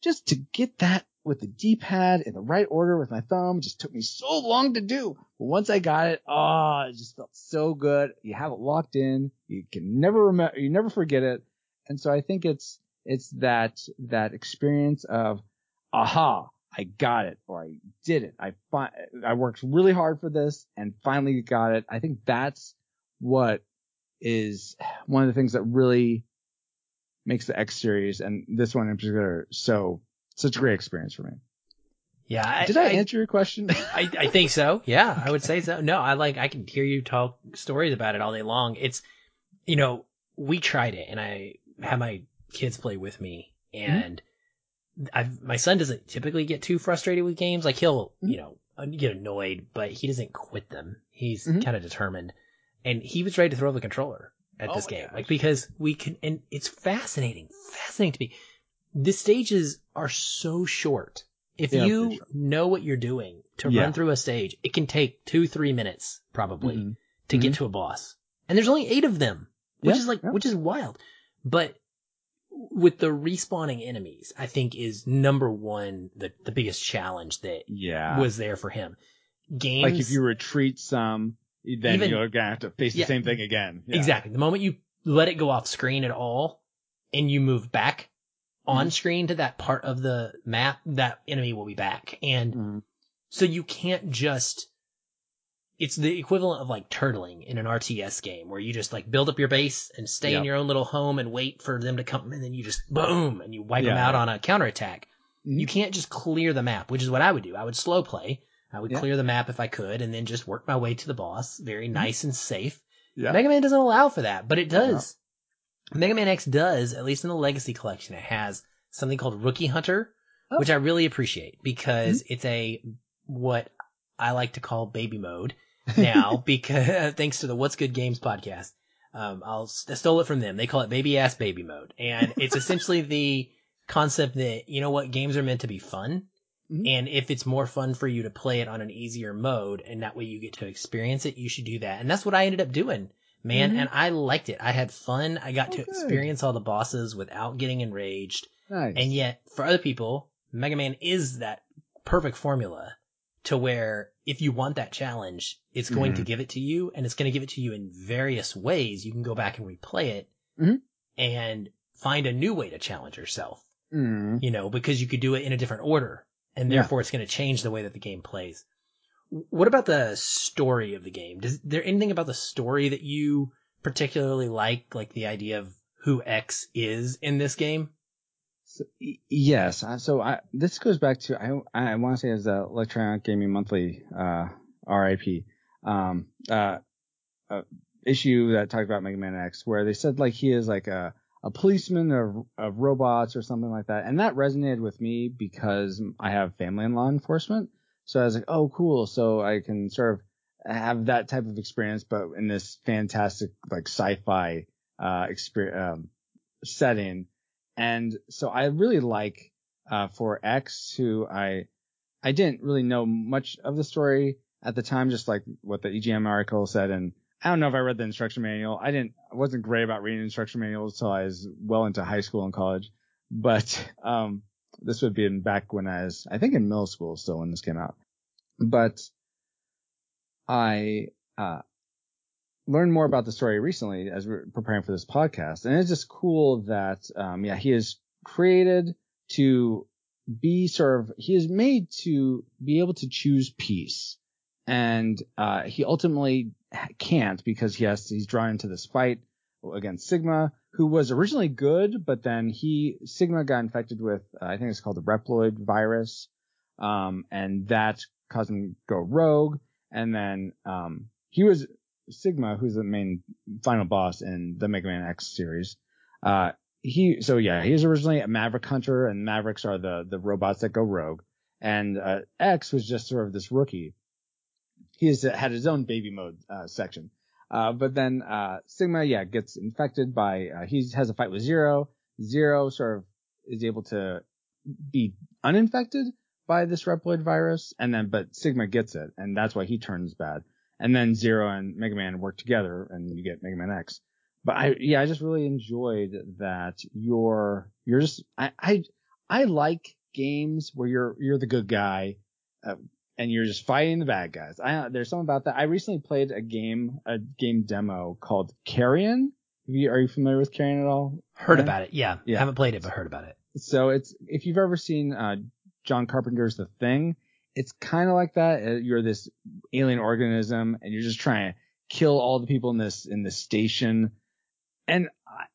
just to get that with the D-pad in the right order with my thumb just took me so long to do. But once I got it, oh, it just felt so good. You have it locked in. You can never remember, you never forget it. And so I think it's, it's that, that experience of, aha, I got it or I did it. I fi- I worked really hard for this and finally got it. I think that's what is one of the things that really makes the X series and this one in particular so such a great experience for me. Yeah. I, Did I, answer your question? I, I think so. Yeah, I would say so. No, I like, I can hear you talk stories about it all day long. It's, you know, we tried it and I had my kids play with me and I've, my son doesn't typically get too frustrated with games. Like he'll, you know, get annoyed, but he doesn't quit them. He's Mhm. kind of determined and he was ready to throw the controller at Oh this game. gosh. Like because we can, and it's fascinating, fascinating to me. The stages are so short. If Yeah, you short. know what you're doing to Yeah. run through a stage, it can take two, three minutes probably Mhm. to get to a boss. And there's only eight of them, which Yeah, is like, which is wild. But with the respawning enemies, I think is number one, the, the biggest challenge that Yeah. was there for him. Games. like if you retreat some, then Even- you're gonna have to face the same thing again. Exactly. The moment you let it go off screen at all and you move back on Mm-hmm. screen to that part of the map, that enemy will be back. And Mhm. so you can't just, it's the equivalent of like turtling in an RTS game where you just like build up your base and stay in your own little home and wait for them to come and then you just boom and you wipe them out on a counterattack. Mhm. You can't just clear the map, which is what I would do. I would slow play. I would Yeah. clear the map if I could and then just work my way to the boss. Very nice and safe. Yeah. Mega Man doesn't allow for that, but it does. Mega Man X does, at least in the Legacy Collection, it has something called Rookie Hunter, Oh. which I really appreciate because it's a, what I like to call baby mode now because thanks to the What's Good Games podcast. Um, I'll, I stole it from them. They call it baby ass baby mode. And it's essentially the concept that, you know what, games are meant to be fun. Mhm. And if it's more fun for you to play it on an easier mode and that way you get to experience it, you should do that. And that's what I ended up doing, man. Mhm. And I liked it. I had fun. I got Oh, to experience all the bosses without getting enraged. Nice. And yet for other people, Mega Man is that perfect formula to where if you want that challenge, it's going to Mhm. give it to you and it's going to give it to you in various ways. You can go back and replay it Mhm. and find a new way to challenge yourself Mhm. you know, because you could do it in a different order and Yeah. therefore it's going to change the way that the game plays. What about the story of the game? Does there anything about the story that you particularly like, like the idea of who X is in this game? So, yes. uh, So I, this goes back to, I, I want to say as a Electronic Gaming Monthly, uh, RIP, um, uh, uh, issue that talked about Mega Man X where they said like he is like a, a policeman of, of robots or something like that. And that resonated with me because I have family in law enforcement. So I was like, oh, cool. So I can sort of have that type of experience, but in this fantastic like sci-fi, uh, experience, um, setting. And so I really like, uh, for X who I, I didn't really know much of the story at the time, just like what the EGM article said. And I don't know if I read the instruction manual. I didn't, I wasn't great about reading instruction manuals until I was well into high school and college. But, um, this would be in back when I was, I think in middle school still when this came out. But I, uh, learned more about the story recently as we're preparing for this podcast. And it's just cool that, um, yeah, he is created to be sort of, he is made to be able to choose peace. And, uh, he ultimately can't because he has, he's drawn into this fight against Sigma, who was originally good, but then he Sigma got infected with uh, I think it's called the Reploid virus, um, and that him go rogue. And then um, he was Sigma, who's the main final boss in the Mega Man X series. Uh, he so yeah, he was originally a Maverick hunter, and Mavericks are the the robots that go rogue. And uh, X was just sort of this rookie. He has, had his own baby mode uh, section. Uh, but then uh, Sigma, yeah, gets infected by. Uh, he has a fight with Zero. Zero sort of is able to be uninfected by this Reploid virus, and then but Sigma gets it, and that's why he turns bad. And then Zero and Mega Man work together, and you get Mega Man X. But I, yeah, I just really enjoyed that you're, you're just, I, I, I like games where you're, you're the good guy, uh, and you're just fighting the bad guys. I, there's something about that. I recently played a game, a game demo called Carrion. You, are you familiar with Carrion at all? Heard about it. Yeah. yeah. Haven't played it, but heard about it. So it's, if you've ever seen, uh, John Carpenter's The Thing, it's kind of like that. Uh, you're this alien organism and you're just trying to kill all the people in this, in this station and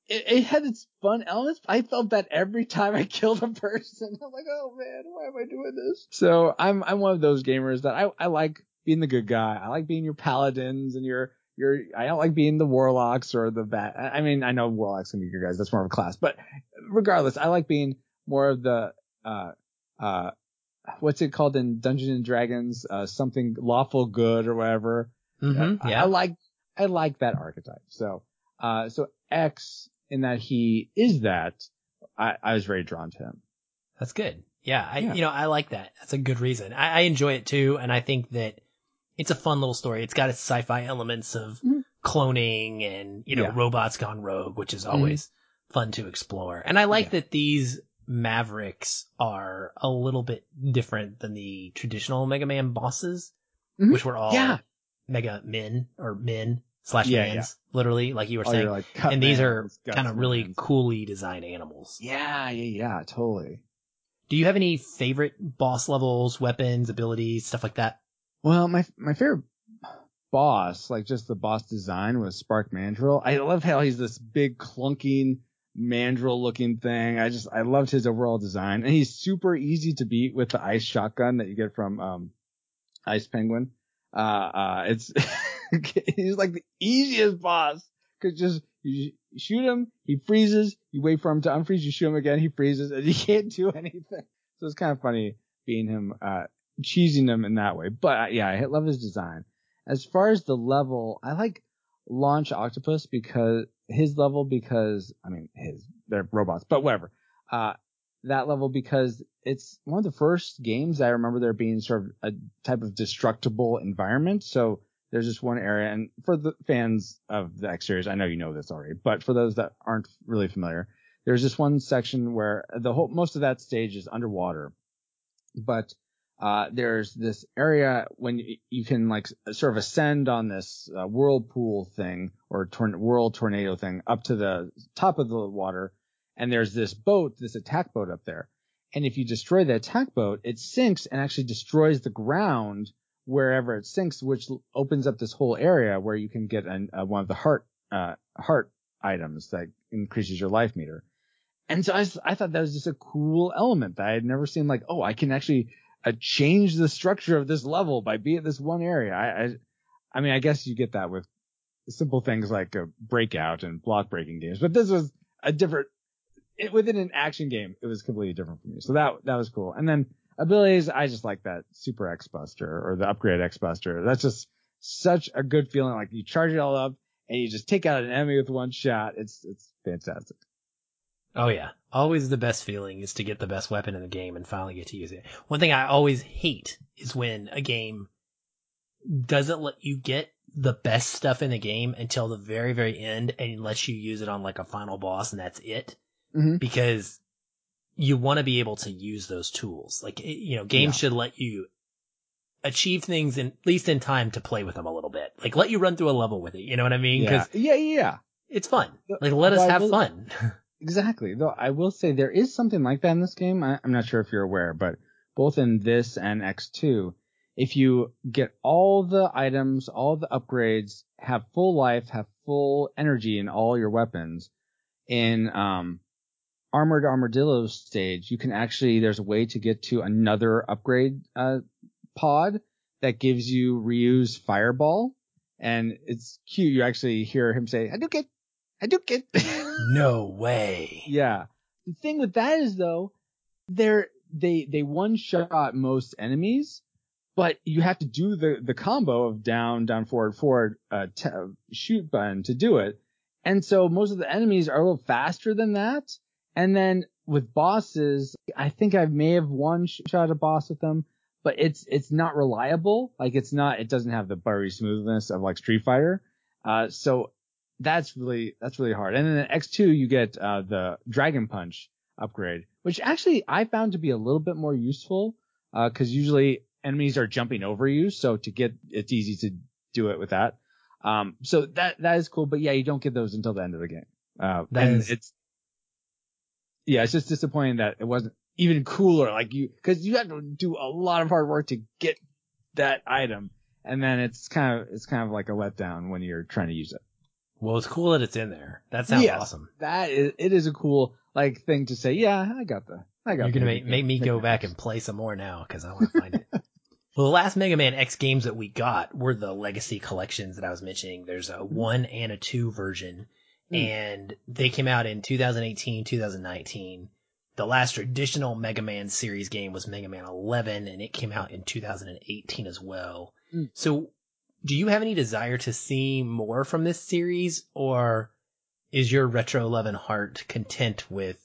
it, it, had its fun elements. I felt that every time I killed a person. I'm like, oh man, why am I doing this? So I'm I'm one of those gamers that I I like being the good guy. I like being your paladins and your your I don't like being the warlocks or the bad. I mean, I know warlocks can be good guys. That's more of a class, but regardless, I like being more of the uh uh what's it called in Dungeons and Dragons? Uh, something lawful good or whatever. Mm-hmm, yeah. I, I like I like that archetype. So uh, so X, in that he is that, I, I was very drawn to him. That's good. Yeah, I, yeah. you know, I like that. That's a good reason. I, I, enjoy it too, and I think that it's a fun little story. It's got its sci-fi elements of mm-hmm. cloning and, you know, yeah. robots gone rogue, which is mm-hmm. always mm-hmm. fun to explore. And I like yeah. that these Mavericks are a little bit different than the traditional Mega Man bosses, mm-hmm. which were all Mega Men or Men slash yeah, mans, yeah. literally, like you were saying. Like, and these are kind of really mans. coolly designed animals. Yeah, yeah, yeah, totally. Do you have any favorite boss levels, weapons, abilities, stuff like that? Well, my my favorite boss, like just the boss design, was Spark Mandrill. I love how he's this big clunking mandrill looking thing. I just I loved his overall design, and he's super easy to beat with the ice shotgun that you get from um, Ice Penguin. Uh, uh, it's he's like the easiest boss. Cause just you shoot him, he freezes, you wait for him to unfreeze, you shoot him again, he freezes, and you can't do anything. So it's kind of funny being him, uh, cheesing him in that way. But uh, yeah, I love his design. As far as the level, I like Launch Octopus because his level because I mean his they're robots, but whatever. Uh, that level because it's one of the first games I remember there being sort of a type of destructible environment. So there's just one area, and for the fans of the X series, I know you know this already, but for those that aren't really familiar, there's just one section where the whole most of that stage is underwater, but uh, there's this area when you, you, can like sort of ascend on this uh, whirlpool thing or tor- whirl tornado thing up to the top of the water, and there's this boat, this attack boat up there, and if you destroy the attack boat, it sinks and actually destroys the ground wherever it sinks, which opens up this whole area where you can get an, uh, one of the heart uh, heart items that increases your life meter. And so I, I thought that was just a cool element that I had never seen. Like, oh, I can actually uh, change the structure of this level by being at this one area. I, I, I mean, I guess you get that with simple things like a breakout and block breaking games, but this was a different. It, within an action game, it was completely different for me. So that that was cool. And then abilities, I just like that Super X Buster or the upgrade X Buster. That's just such a good feeling. Like you charge it all up and you just take out an enemy with one shot. It's it's fantastic. Oh yeah, always the best feeling is to get the best weapon in the game and finally get to use it. One thing I always hate is when a game doesn't let you get the best stuff in the game until the very very end and lets you use it on like a final boss and that's it. Mm-hmm. Because you want to be able to use those tools. Like, you know, games yeah. should let you achieve things in, at least in time to play with them a little bit. Like, let you run through a level with it. You know what I mean? Yeah. yeah, yeah. It's fun. Like, let us have fun. exactly. Though I will say there is something like that in this game. I, I'm not sure if you're aware, but both in this and X2, if you get all the items, all the upgrades, have full life, have full energy in all your weapons, in um, Armored Armadillo stage, you can actually there's a way to get to another upgrade uh, pod that gives you Ryu's Fireball, and it's cute. You actually hear him say Hadouken, Hadouken. no way. Yeah. The thing with that is though, they're they they one shot most enemies, but you have to do the the combo of down down forward forward uh, t- shoot button to do it. And so most of the enemies are a little faster than that. And then with bosses, I think I may have one shot a boss with them, but it's it's not reliable. Like it's not it doesn't have the buttery smoothness of like Street Fighter. Uh, so that's really that's really hard. And then in X2 you get uh, the Dragon Punch upgrade, which actually I found to be a little bit more useful because uh, usually enemies are jumping over you, so to get it's easy to do it with that. Um, so that that is cool, but yeah, you don't get those until the end of the game. Uh, and is... it's yeah, it's just disappointing that it wasn't even cooler. Like you, because you had to do a lot of hard work to get that item, and then it's kind of it's kind of like a letdown when you're trying to use it. Well, it's cool that it's in there. That sounds yes, awesome. That is, it is a cool like thing to say. Yeah, I got the, I got. You're gonna make, make me go back and play some more now because I want to find it. Well, the last Mega Man X games that we got were the Legacy collections that I was mentioning. There's a one and a two version, mm. and they came out in 2018, 2019. The last traditional Mega Man series game was Mega Man 11, and it came out in 2018 as well. Mm. So, do you have any desire to see more from this series, or is your retro love and heart content with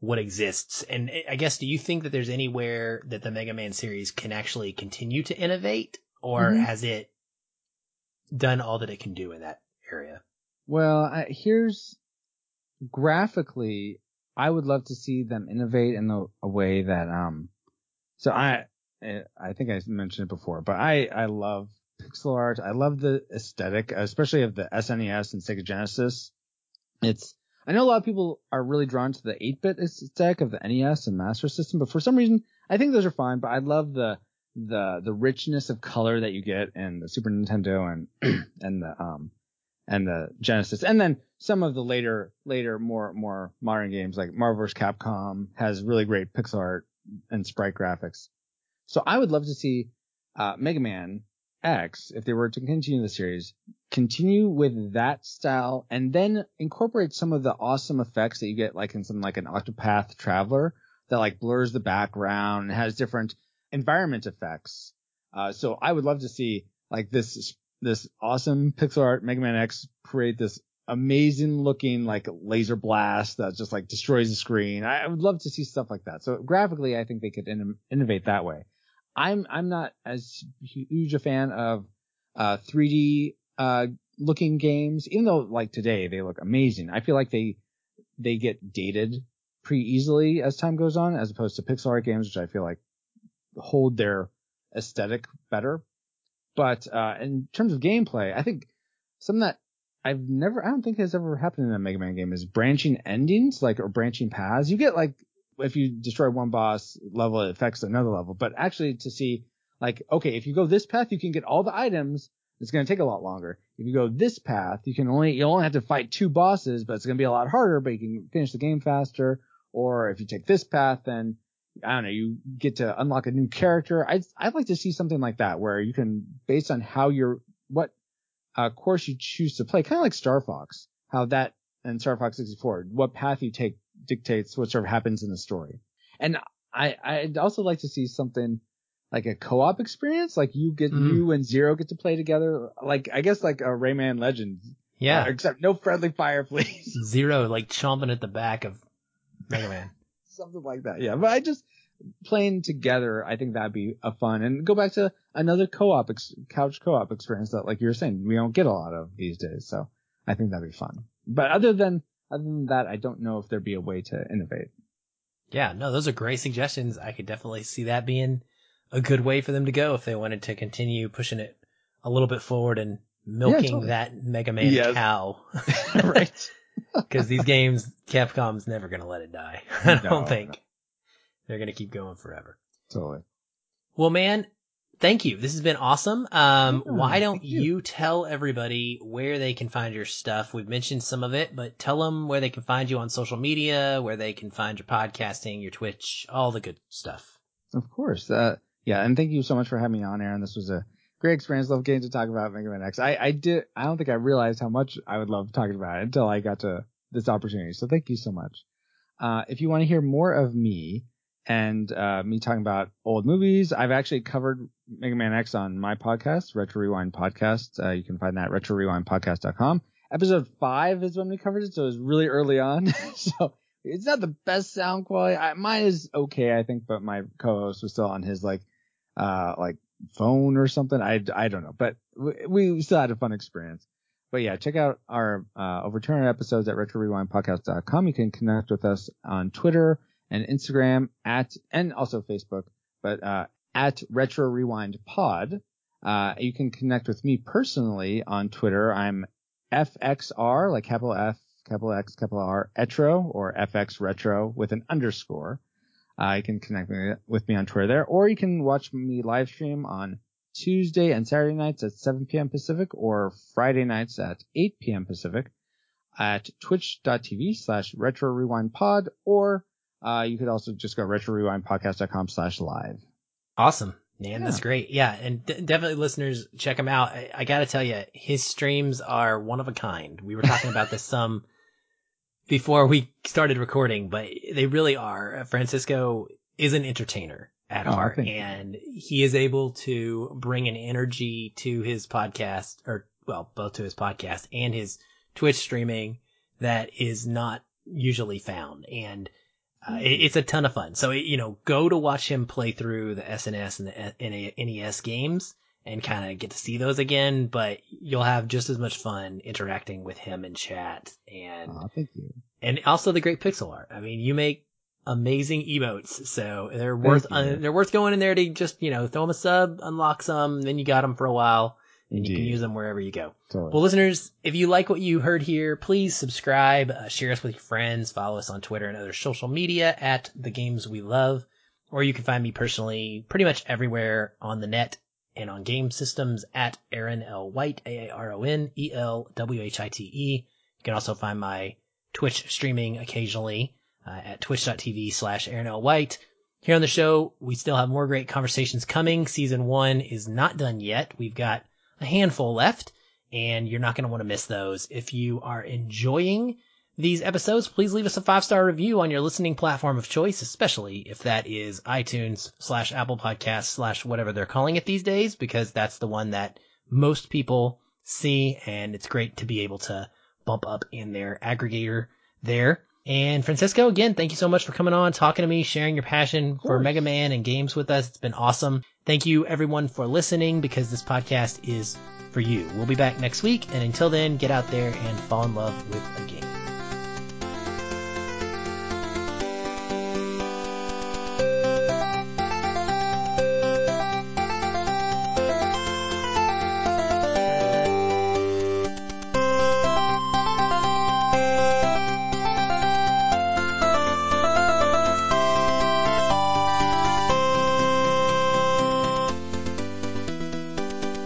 what exists. And I guess, do you think that there's anywhere that the Mega Man series can actually continue to innovate, or mm-hmm. has it done all that it can do in that area? Well, I, here's graphically, I would love to see them innovate in a, a way that, um, so I, I think I mentioned it before, but I, I love pixel art. I love the aesthetic, especially of the SNES and Sega Genesis. It's, I know a lot of people are really drawn to the 8-bit aesthetic of the NES and Master System, but for some reason, I think those are fine. But I love the the the richness of color that you get in the Super Nintendo and and the um and the Genesis, and then some of the later later more more modern games like Marvel vs. Capcom has really great pixel art and sprite graphics. So I would love to see uh, Mega Man X, if they were to continue the series, continue with that style and then incorporate some of the awesome effects that you get like in something like an Octopath Traveler that like blurs the background and has different environment effects. Uh, so I would love to see like this, this awesome pixel art Mega Man X create this amazing looking like laser blast that just like destroys the screen. I, would love to see stuff like that. So graphically, I think they could in- innovate that way. I'm I'm not as huge a fan of uh 3D uh looking games, even though like today they look amazing. I feel like they they get dated pretty easily as time goes on, as opposed to pixel art games, which I feel like hold their aesthetic better. But uh in terms of gameplay, I think something that I've never, I don't think has ever happened in a Mega Man game is branching endings, like, or branching paths. You get like if you destroy one boss level, it affects another level. But actually to see like, okay, if you go this path, you can get all the items. It's going to take a lot longer. If you go this path, you can only, you only have to fight two bosses, but it's going to be a lot harder, but you can finish the game faster. Or if you take this path, then I don't know, you get to unlock a new character. I'd, I'd like to see something like that where you can, based on how you're, what, uh, course you choose to play, kind of like Star Fox, how that and Star Fox 64, what path you take dictates what sort of happens in the story. And I, I'd also like to see something like a co-op experience, like you get, mm. you and Zero get to play together. Like, I guess like a Rayman Legends. Yeah. Uh, except no friendly fire, please. Zero like chomping at the back of Mega Man. something like that. Yeah. But I just, playing together, I think that'd be a fun and go back to another co-op, ex- couch co-op experience that, like you were saying, we don't get a lot of these days. So I think that'd be fun. But other than other than that, I don't know if there'd be a way to innovate. Yeah, no, those are great suggestions. I could definitely see that being a good way for them to go if they wanted to continue pushing it a little bit forward and milking yeah, totally. that Mega Man yes. cow. right. Because these games, Capcom's never going to let it die. I don't think. No. They're going to keep going forever. Totally. Well, man, thank you. This has been awesome. Um, Yeah, why don't you. you tell everybody where they can find your stuff? We've mentioned some of it, but tell them where they can find you on social media, where they can find your podcasting, your Twitch, all the good stuff. Of course. Uh, yeah, and thank you so much for having me on, Aaron. This was a great experience. Love getting to talk about Mega Man X. I, I did. I don't think I realized how much I would love talking about it until I got to this opportunity. So thank you so much. Uh, if you want to hear more of me and uh, me talking about old movies, I've actually covered Mega Man X on my podcast, Retro Rewind Podcast. Uh, you can find that at retrorewindpodcast.com. Episode five is when we covered it, so it was really early on. so it's not the best sound quality. I, mine is okay, I think, but my co-host was still on his like, uh, like phone or something. I, I don't know, but we, we still had a fun experience. But yeah, check out our, uh, over 200 episodes at retrorewindpodcast.com. You can connect with us on Twitter and Instagram at, and also Facebook, but, uh, at Retro Rewind Pod. Uh, you can connect with me personally on Twitter. I'm FXR, like capital F, capital X, capital R, Etro, or FX Retro with an underscore. Uh, you can connect with me on Twitter there, or you can watch me live stream on Tuesday and Saturday nights at 7 p.m. Pacific or Friday nights at 8 p.m. Pacific at twitch.tv slash retro rewind pod, or, uh, you could also just go retrorewindpodcast.com slash live. Awesome. Man, Yeah. that's great. Yeah. And d- definitely listeners, check him out. I, I gotta tell you, his streams are one of a kind. We were talking about this some before we started recording, but they really are. Francisco is an entertainer at Oh, heart and he is able to bring an energy to his podcast or well, both to his podcast and his Twitch streaming that is not usually found. And uh, it, it's a ton of fun. So, you know, go to watch him play through the SNES and the NES games and kind of get to see those again, but you'll have just as much fun interacting with him in chat and, Aw, thank you. and also the great pixel art. I mean, you make amazing emotes, so they're worth, uh, they're worth going in there to just, you know, throw them a sub, unlock some, then you got them for a while and you can use them wherever you go. Totally. Well, listeners, if you like what you heard here, please subscribe, uh, share us with your friends, follow us on Twitter and other social media at the games we love, or you can find me personally pretty much everywhere on the net and on game systems at Aaron L. White, A-A-R-O-N, E E-L-W-H-I-T-E. You can also find my Twitch streaming occasionally uh, at twitch.tv slash Aaron L. White. Here on the show, we still have more great conversations coming. Season one is not done yet. We've got a handful left and you're not going to want to miss those. If you are enjoying these episodes, please leave us a five star review on your listening platform of choice, especially if that is iTunes slash Apple Podcasts slash whatever they're calling it these days, because that's the one that most people see. And it's great to be able to bump up in their aggregator there. And Francisco, again, thank you so much for coming on, talking to me, sharing your passion for. Mega Man and games with us. It's been awesome. Thank you everyone for listening because this podcast is for you. We'll be back next week. And until then, get out there and fall in love with a game.